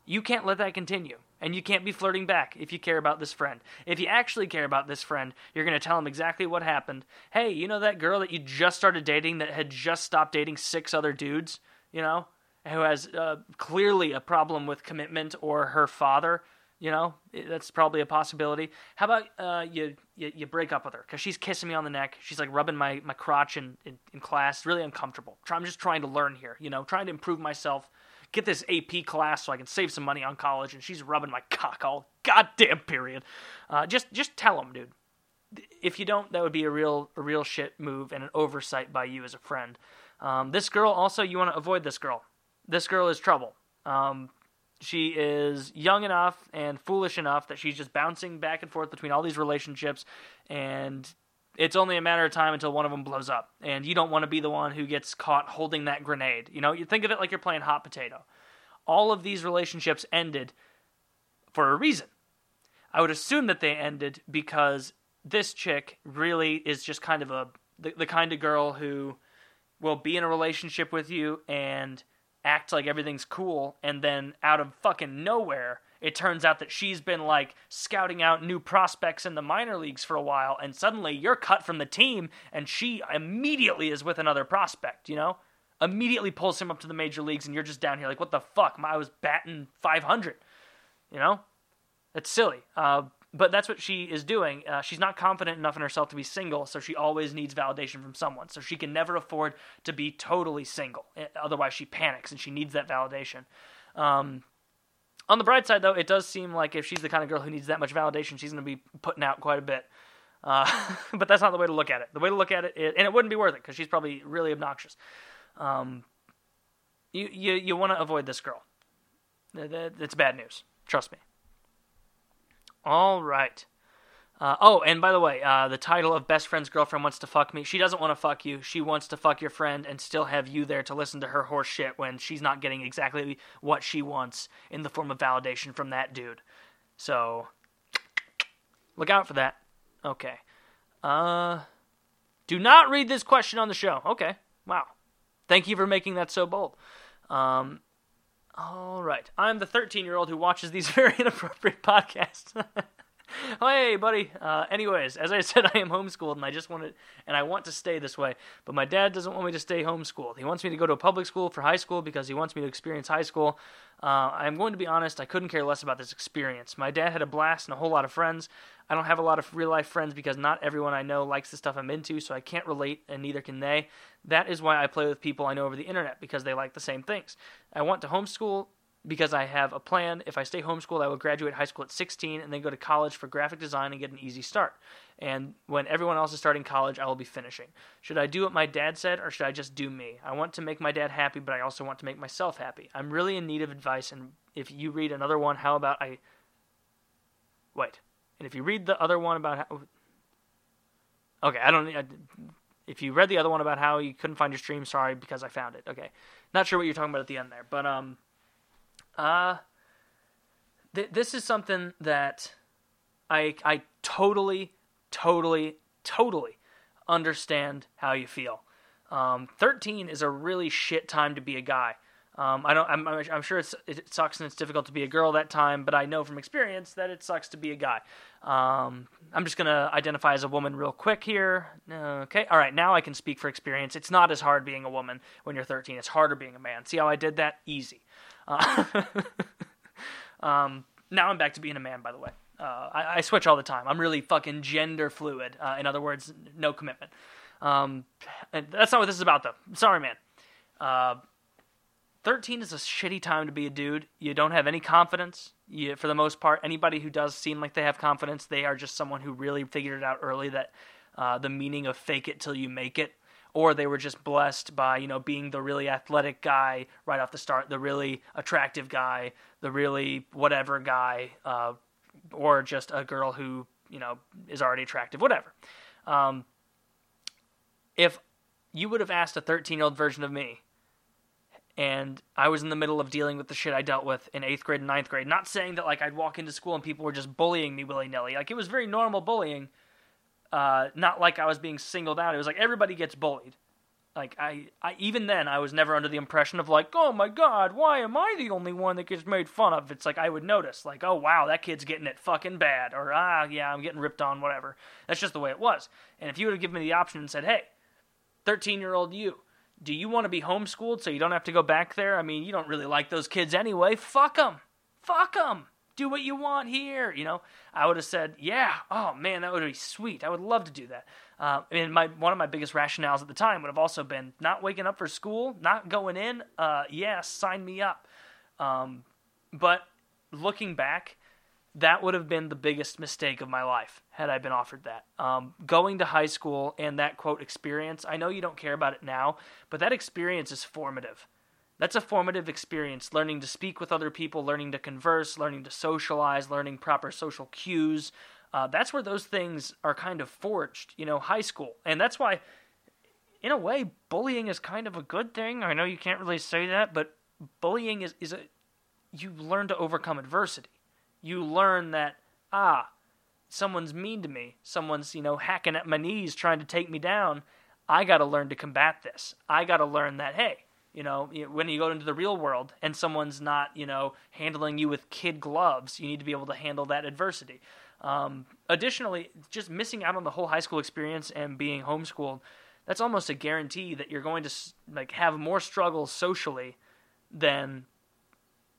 You can't let that continue. And you can't be flirting back if you care about this friend. If you actually care about this friend, you're going to tell him exactly what happened. Hey, you know that girl that you just started dating that had just stopped dating six other dudes, you know, who has uh, clearly a problem with commitment or her father? You know, that's probably a possibility. How about uh, you, you, you break up with her because she's kissing me on the neck. She's like rubbing my, my crotch in, in, in class. Really uncomfortable. I'm just trying to learn here. You know, trying to improve myself get this AP class so I can save some money on college, and she's rubbing my cock all goddamn period. Uh, just just tell him, dude. If you don't, that would be a real a real shit move and an oversight by you as a friend. Um, this girl also, you want to avoid this girl. This girl is trouble. Um, she is young enough and foolish enough that she's just bouncing back and forth between all these relationships and it's only a matter of time until one of them blows up. And you don't want to be the one who gets caught holding that grenade. You know, you think of it like you're playing hot potato. All of these relationships ended for a reason. I would assume that they ended because this chick really is just kind of a the, the kind of girl who will be in a relationship with you and act like everything's cool and then out of fucking nowhere it turns out that she's been like scouting out new prospects in the minor leagues for a while, and suddenly you're cut from the team, and she immediately is with another prospect, you know? Immediately pulls him up to the major leagues, and you're just down here like, what the fuck? I was batting 500, you know? That's silly. Uh, but that's what she is doing. Uh, she's not confident enough in herself to be single, so she always needs validation from someone. So she can never afford to be totally single. Eh, otherwise, she panics and she needs that validation. Um, on the bright side, though, it does seem like if she's the kind of girl who needs that much validation, she's going to be putting out quite a bit. Uh, but that's not the way to look at it. The way to look at it, and it wouldn't be worth it because she's probably really obnoxious. Um, you you you want to avoid this girl. It's bad news. Trust me. All right. Uh, oh, and by the way, uh, the title of Best Friend's Girlfriend Wants to Fuck Me. She doesn't want to fuck you. She wants to fuck your friend and still have you there to listen to her horse shit when she's not getting exactly what she wants in the form of validation from that dude. So, look out for that. Okay. Uh, do not read this question on the show. Okay. Wow. Thank you for making that so bold. Um, all right. I'm the 13 year old who watches these very inappropriate podcasts. hey, buddy. Uh, anyways, as I said, I am homeschooled, and I just wanted, and I want to stay this way. But my dad doesn't want me to stay homeschooled. He wants me to go to a public school for high school because he wants me to experience high school. Uh, I'm going to be honest. I couldn't care less about this experience. My dad had a blast and a whole lot of friends. I don't have a lot of real life friends because not everyone I know likes the stuff I'm into, so I can't relate, and neither can they. That is why I play with people I know over the internet because they like the same things. I want to homeschool because I have a plan. If I stay homeschooled, I will graduate high school at 16 and then go to college for graphic design and get an easy start. And when everyone else is starting college, I will be finishing. Should I do what my dad said or should I just do me? I want to make my dad happy, but I also want to make myself happy. I'm really in need of advice, and if you read another one, how about I. Wait. And if you read the other one about how. Okay, I don't. I, if you read the other one about how you couldn't find your stream, sorry because I found it. Okay, not sure what you're talking about at the end there, but um, uh, th- this is something that I I totally, totally, totally understand how you feel. Um, 13 is a really shit time to be a guy. Um, I don't. I'm, I'm sure it sucks and it's difficult to be a girl that time, but I know from experience that it sucks to be a guy. Um, I'm just gonna identify as a woman real quick here. Okay. All right. Now I can speak for experience. It's not as hard being a woman when you're 13. It's harder being a man. See how I did that? Easy. Uh, um, now I'm back to being a man, by the way. Uh, I, I, switch all the time. I'm really fucking gender fluid. Uh, in other words, no commitment. Um, that's not what this is about, though. Sorry, man. Uh, 13 is a shitty time to be a dude. You don't have any confidence. You, for the most part, anybody who does seem like they have confidence, they are just someone who really figured it out early that uh, the meaning of fake it till you make it or they were just blessed by you know being the really athletic guy right off the start, the really attractive guy, the really whatever guy, uh, or just a girl who you know is already attractive, whatever. Um, if you would have asked a 13 year old version of me, and I was in the middle of dealing with the shit I dealt with in eighth grade and ninth grade, not saying that like I'd walk into school and people were just bullying me willy nilly, like it was very normal bullying uh, not like I was being singled out. It was like everybody gets bullied. Like I, I even then I was never under the impression of like, oh my god, why am I the only one that gets made fun of? It's like I would notice, like, oh wow, that kid's getting it fucking bad, or ah yeah, I'm getting ripped on, whatever. That's just the way it was. And if you would have given me the option and said, hey, 13 year old you, do you want to be homeschooled so you don't have to go back there? I mean, you don't really like those kids anyway. Fuck them. Fuck them. Do what you want here. You know, I would have said, yeah. Oh man, that would be sweet. I would love to do that. Uh, and my one of my biggest rationales at the time would have also been not waking up for school, not going in. Uh, yeah, sign me up. Um, but looking back, that would have been the biggest mistake of my life had I been offered that. Um, going to high school and that quote experience, I know you don't care about it now, but that experience is formative. That's a formative experience, learning to speak with other people, learning to converse, learning to socialize, learning proper social cues. Uh, that's where those things are kind of forged, you know, high school. And that's why, in a way, bullying is kind of a good thing. I know you can't really say that, but bullying is, is a, you learn to overcome adversity you learn that ah, someone's mean to me, someone's you know hacking at my knees trying to take me down. I got to learn to combat this. I got to learn that hey, you know, when you go into the real world and someone's not, you know, handling you with kid gloves, you need to be able to handle that adversity. Um, additionally, just missing out on the whole high school experience and being homeschooled, that's almost a guarantee that you're going to like have more struggles socially than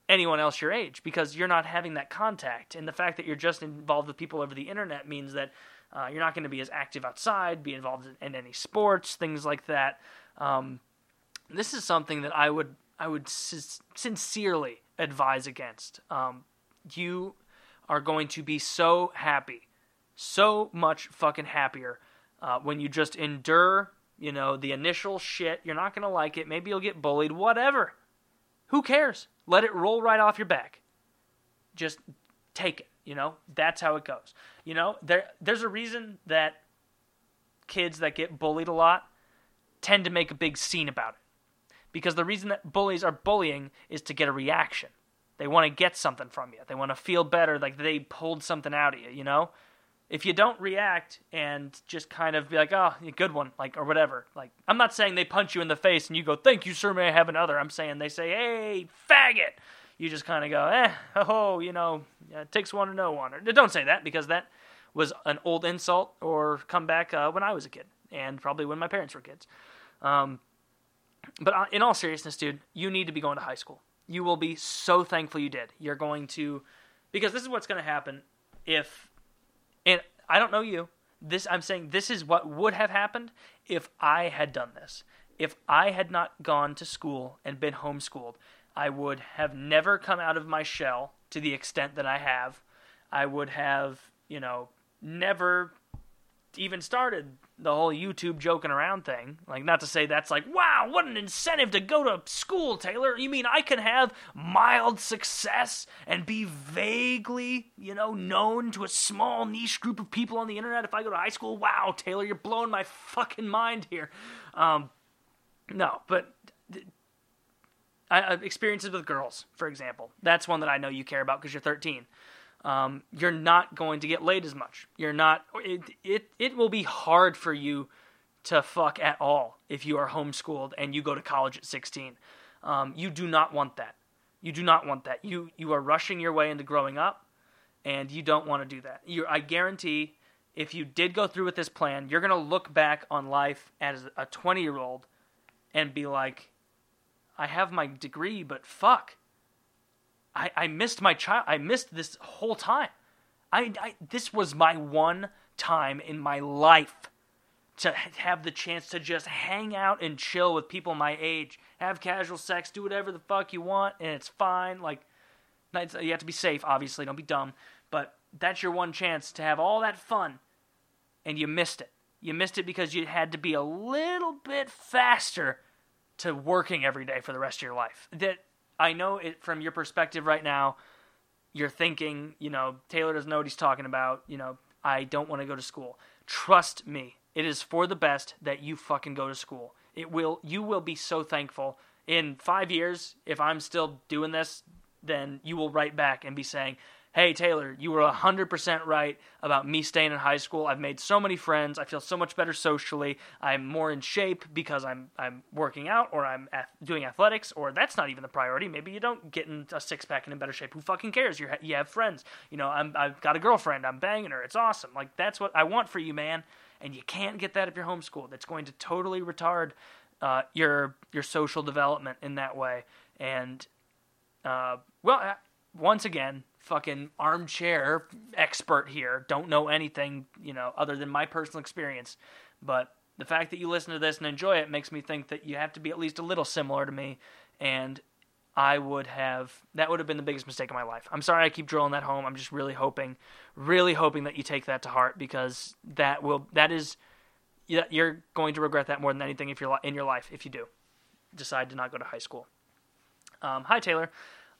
anyone else your age because you're not having that contact. And the fact that you're just involved with people over the internet means that uh, you're not going to be as active outside, be involved in, in any sports, things like that. Um, this is something that I would I would sincerely advise against. Um, you are going to be so happy, so much fucking happier uh, when you just endure, you know, the initial shit. You're not going to like it. Maybe you'll get bullied. Whatever. Who cares? Let it roll right off your back. Just take it, you know? That's how it goes. You know, there there's a reason that kids that get bullied a lot tend to make a big scene about it. Because the reason that bullies are bullying is to get a reaction. They want to get something from you. They want to feel better like they pulled something out of you, you know? If you don't react and just kind of be like, oh, good one, like, or whatever, like, I'm not saying they punch you in the face and you go, thank you, sir, may I have another? I'm saying they say, hey, faggot. You just kind of go, eh, oh, you know, it takes one to know one. Or don't say that because that was an old insult or comeback uh, when I was a kid and probably when my parents were kids. Um, but uh, in all seriousness, dude, you need to be going to high school. You will be so thankful you did. You're going to, because this is what's going to happen if and I don't know you. This I'm saying this is what would have happened if I had done this. If I had not gone to school and been homeschooled, I would have never come out of my shell to the extent that I have. I would have, you know, never even started the whole YouTube joking around thing. Like, not to say that's like, wow, what an incentive to go to school, Taylor. You mean I can have mild success and be vaguely, you know, known to a small niche group of people on the internet if I go to high school? Wow, Taylor, you're blowing my fucking mind here. Um, no, but. Uh, experiences with girls, for example. That's one that I know you care about because you're 13 um, you're not going to get laid as much. You're not. It, it it will be hard for you to fuck at all if you are homeschooled and you go to college at 16. Um, you do not want that. You do not want that. You you are rushing your way into growing up, and you don't want to do that. You, I guarantee, if you did go through with this plan, you're gonna look back on life as a 20 year old and be like, I have my degree, but fuck, I, I missed my child. I missed this whole time. I, I this was my one time in my life to have the chance to just hang out and chill with people my age, have casual sex, do whatever the fuck you want, and it's fine. Like, you have to be safe, obviously. Don't be dumb, but that's your one chance to have all that fun, and you missed it. You missed it because you had to be a little bit faster to working every day for the rest of your life. That I know it from your perspective right now. You're thinking, you know, Taylor doesn't know what he's talking about. You know, I don't want to go to school. Trust me, it is for the best that you fucking go to school. It will. You will be so thankful in five years if I'm still doing this. Then you will write back and be saying, hey, Taylor, you were 100% right about me staying in high school. I've made so many friends. I feel so much better socially. I'm more in shape because I'm, I'm working out or I'm doing athletics, or that's not even the priority. Maybe you don't get in a six pack and in better shape. Who fucking cares? You're, you have friends. You know, I'm, I've got a girlfriend. I'm banging her. It's awesome. Like, that's what I want for you, man. And you can't get that if you're homeschooled. That's going to totally retard uh, your your social development in that way. And uh, well, once again, fucking armchair expert here. Don't know anything, you know, other than my personal experience. But the fact that you listen to this and enjoy it makes me think that you have to be at least a little similar to me. And I would have, that would have been the biggest mistake of my life. I'm sorry I keep drilling that home. I'm just really hoping, really hoping that you take that to heart because that will, that is, you're going to regret that more than anything if you're in your life if you do decide to not go to high school. Um, hi, Taylor.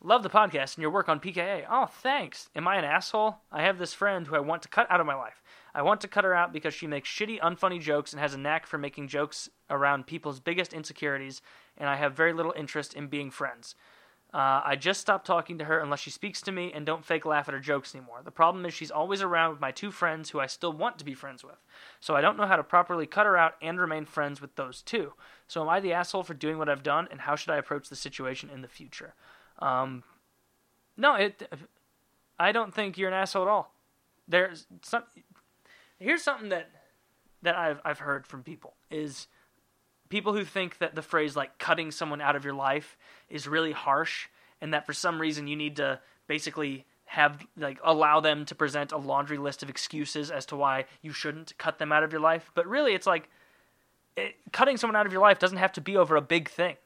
Love the podcast and your work on PKA. Oh, thanks. Am I an asshole? I have this friend who I want to cut out of my life. I want to cut her out because she makes shitty, unfunny jokes and has a knack for making jokes around people's biggest insecurities, and I have very little interest in being friends. Uh, I just stopped talking to her unless she speaks to me and don't fake laugh at her jokes anymore. The problem is she's always around with my two friends who I still want to be friends with. So I don't know how to properly cut her out and remain friends with those two. So am I the asshole for doing what I've done, and how should I approach the situation in the future? Um, no, it. I don't think you're an asshole at all. There's some. Here's something that that I've I've heard from people is people who think that the phrase like cutting someone out of your life is really harsh and that for some reason you need to basically have like allow them to present a laundry list of excuses as to why you shouldn't cut them out of your life but really it's like it, cutting someone out of your life doesn't have to be over a big thing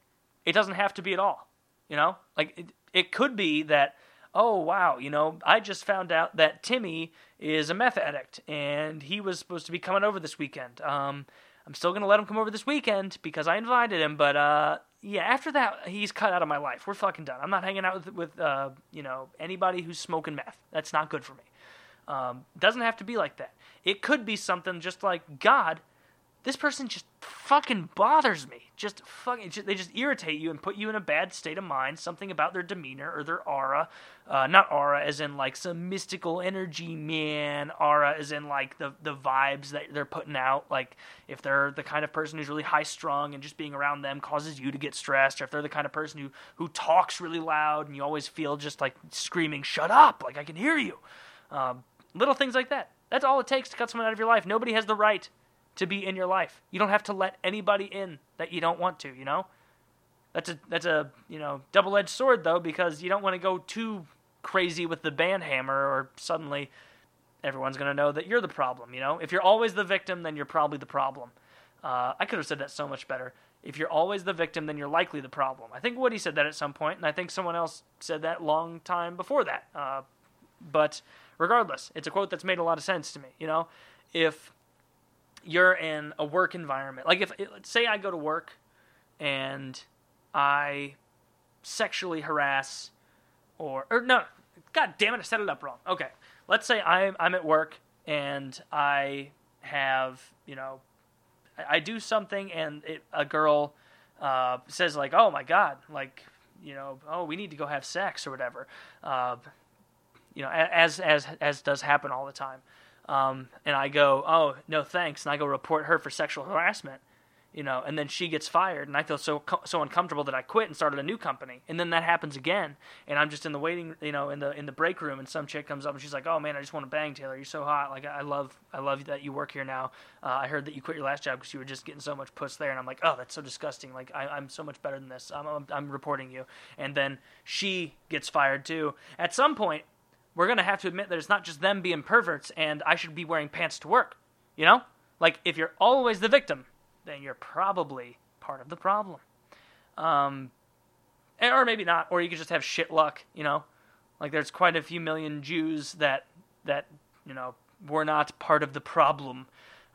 it doesn't have to be at all you know, like it, it could be that oh wow, you know, I just found out that Timmy is a meth addict and he was supposed to be coming over this weekend. Um, I'm still gonna let him come over this weekend because I invited him, but uh, yeah, after that he's cut out of my life. We're fucking done. I'm not hanging out with with uh, you know anybody who's smoking meth. That's not good for me. Um, doesn't have to be like that. It could be something just like God this person just fucking bothers me. Just fucking, they just irritate you and put you in a bad state of mind. Something about their demeanor or their aura, uh, not aura as in like some mystical energy, man. Aura as in like the the vibes that they're putting out. Like if they're the kind of person who's really high strung and just being around them causes you to get stressed, or if they're the kind of person who who talks really loud and you always feel just like screaming, "Shut up!" Like I can hear you. Um, little things like that. That's all it takes to cut someone out of your life. Nobody has the right to be in your life. You don't have to let anybody in that you don't want to, you know? That's a that's a, you know, double-edged sword though because you don't want to go too crazy with the band hammer or suddenly everyone's going to know that you're the problem, you know? If you're always the victim, then you're probably the problem. Uh, I could have said that so much better. If you're always the victim, then you're likely the problem. I think Woody said that at some point, and I think someone else said that long time before that. Uh, but regardless, it's a quote that's made a lot of sense to me. You know, if you're in a work environment. Like if say I go to work and I sexually harass or or no, god damn it, I set it up wrong. Okay. Let's say I'm I'm at work and I have, you know, I, I do something and it, a girl uh, says like, "Oh my god, like, you know, oh, we need to go have sex or whatever." Uh, you know, as as as does happen all the time um, and I go, oh no thanks, and I go report her for sexual harassment, you know, and then she gets fired, and I feel so so uncomfortable that I quit and started a new company, and then that happens again, and I'm just in the waiting, you know, in the in the break room, and some chick comes up and she's like, oh man, I just want to bang Taylor, you're so hot, like I love I love that you work here now. Uh, I heard that you quit your last job because you were just getting so much puss there, and I'm like, oh that's so disgusting, like I, am so much better than this, I'm, I'm I'm reporting you, and then she gets fired too. At some point, we're going to have to admit that it's not just them being perverts and I should be wearing pants to work. You know? Like, if you're always the victim, then you're probably part of the problem. Um, or maybe not, or you could just have shit luck, you know? Like, there's quite a few million Jews that, that you know, were not part of the problem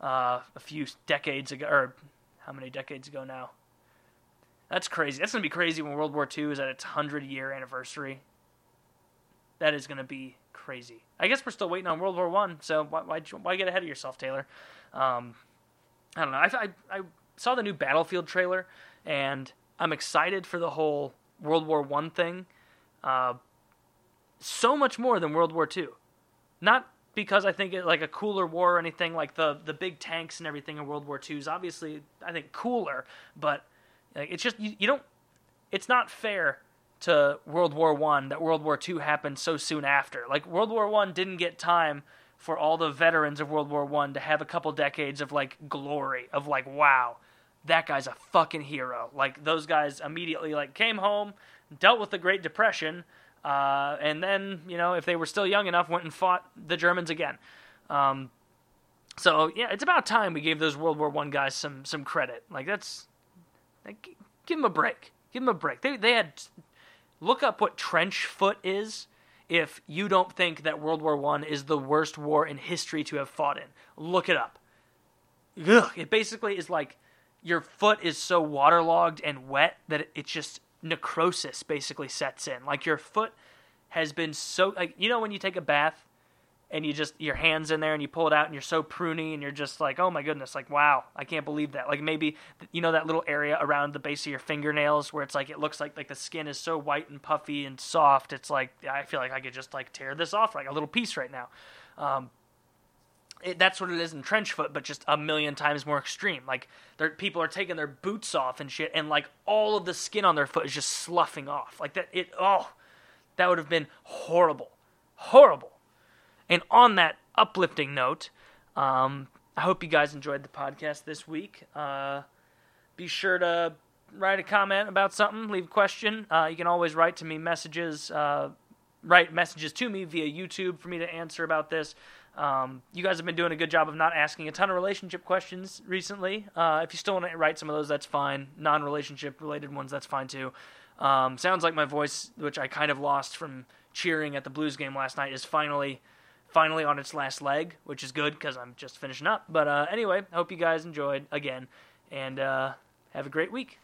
uh, a few decades ago, or how many decades ago now? That's crazy. That's going to be crazy when World War II is at its 100 year anniversary that is going to be crazy. I guess we're still waiting on World War One, so why, why, why get ahead of yourself, Taylor? Um, I don't know. I, I, I saw the new Battlefield trailer, and I'm excited for the whole World War One thing. Uh, so much more than World War II. Not because I think it like a cooler war or anything like the the big tanks and everything in World War II is obviously I think cooler, but like it's just you, you don't it's not fair to World War One that World War Two happened so soon after. Like World War One didn't get time for all the veterans of World War One to have a couple decades of like glory of like wow, that guy's a fucking hero. Like those guys immediately like came home, dealt with the Great Depression, uh, and then you know if they were still young enough, went and fought the Germans again. Um, so yeah, it's about time we gave those World War One guys some some credit. Like that's like, give them a break. Give them a break. They they had look up what trench foot is if you don't think that World War One is the worst war in history to have fought in. Look it up. Ugh, it basically is like your foot is so waterlogged and wet that it, just necrosis basically sets in. Like your foot has been so like you know when you take a bath and you just your hands in there and you pull it out and you're so pruny and you're just like oh my goodness like wow i can't believe that like maybe you know that little area around the base of your fingernails where it's like it looks like like the skin is so white and puffy and soft it's like i feel like i could just like tear this off like a little piece right now um, it, that's what it is in trench foot, but just a million times more extreme. Like, people are taking their boots off and shit, and like all of the skin on their foot is just sloughing off. Like that, it oh, that would have been horrible, horrible. And on that uplifting note, um, I hope you guys enjoyed the podcast this week. Uh, be sure to write a comment about something, leave a question. Uh, you can always write to me messages, uh, write messages to me via YouTube for me to answer about this. Um, you guys have been doing a good job of not asking a ton of relationship questions recently. Uh, if you still want to write some of those, that's fine. Non relationship related ones, that's fine too. Um, sounds like my voice, which I kind of lost from cheering at the Blues game last night, is finally finally on its last leg, which is good because I'm just finishing up. But uh, anyway, hope you guys enjoyed again, and uh, have a great week.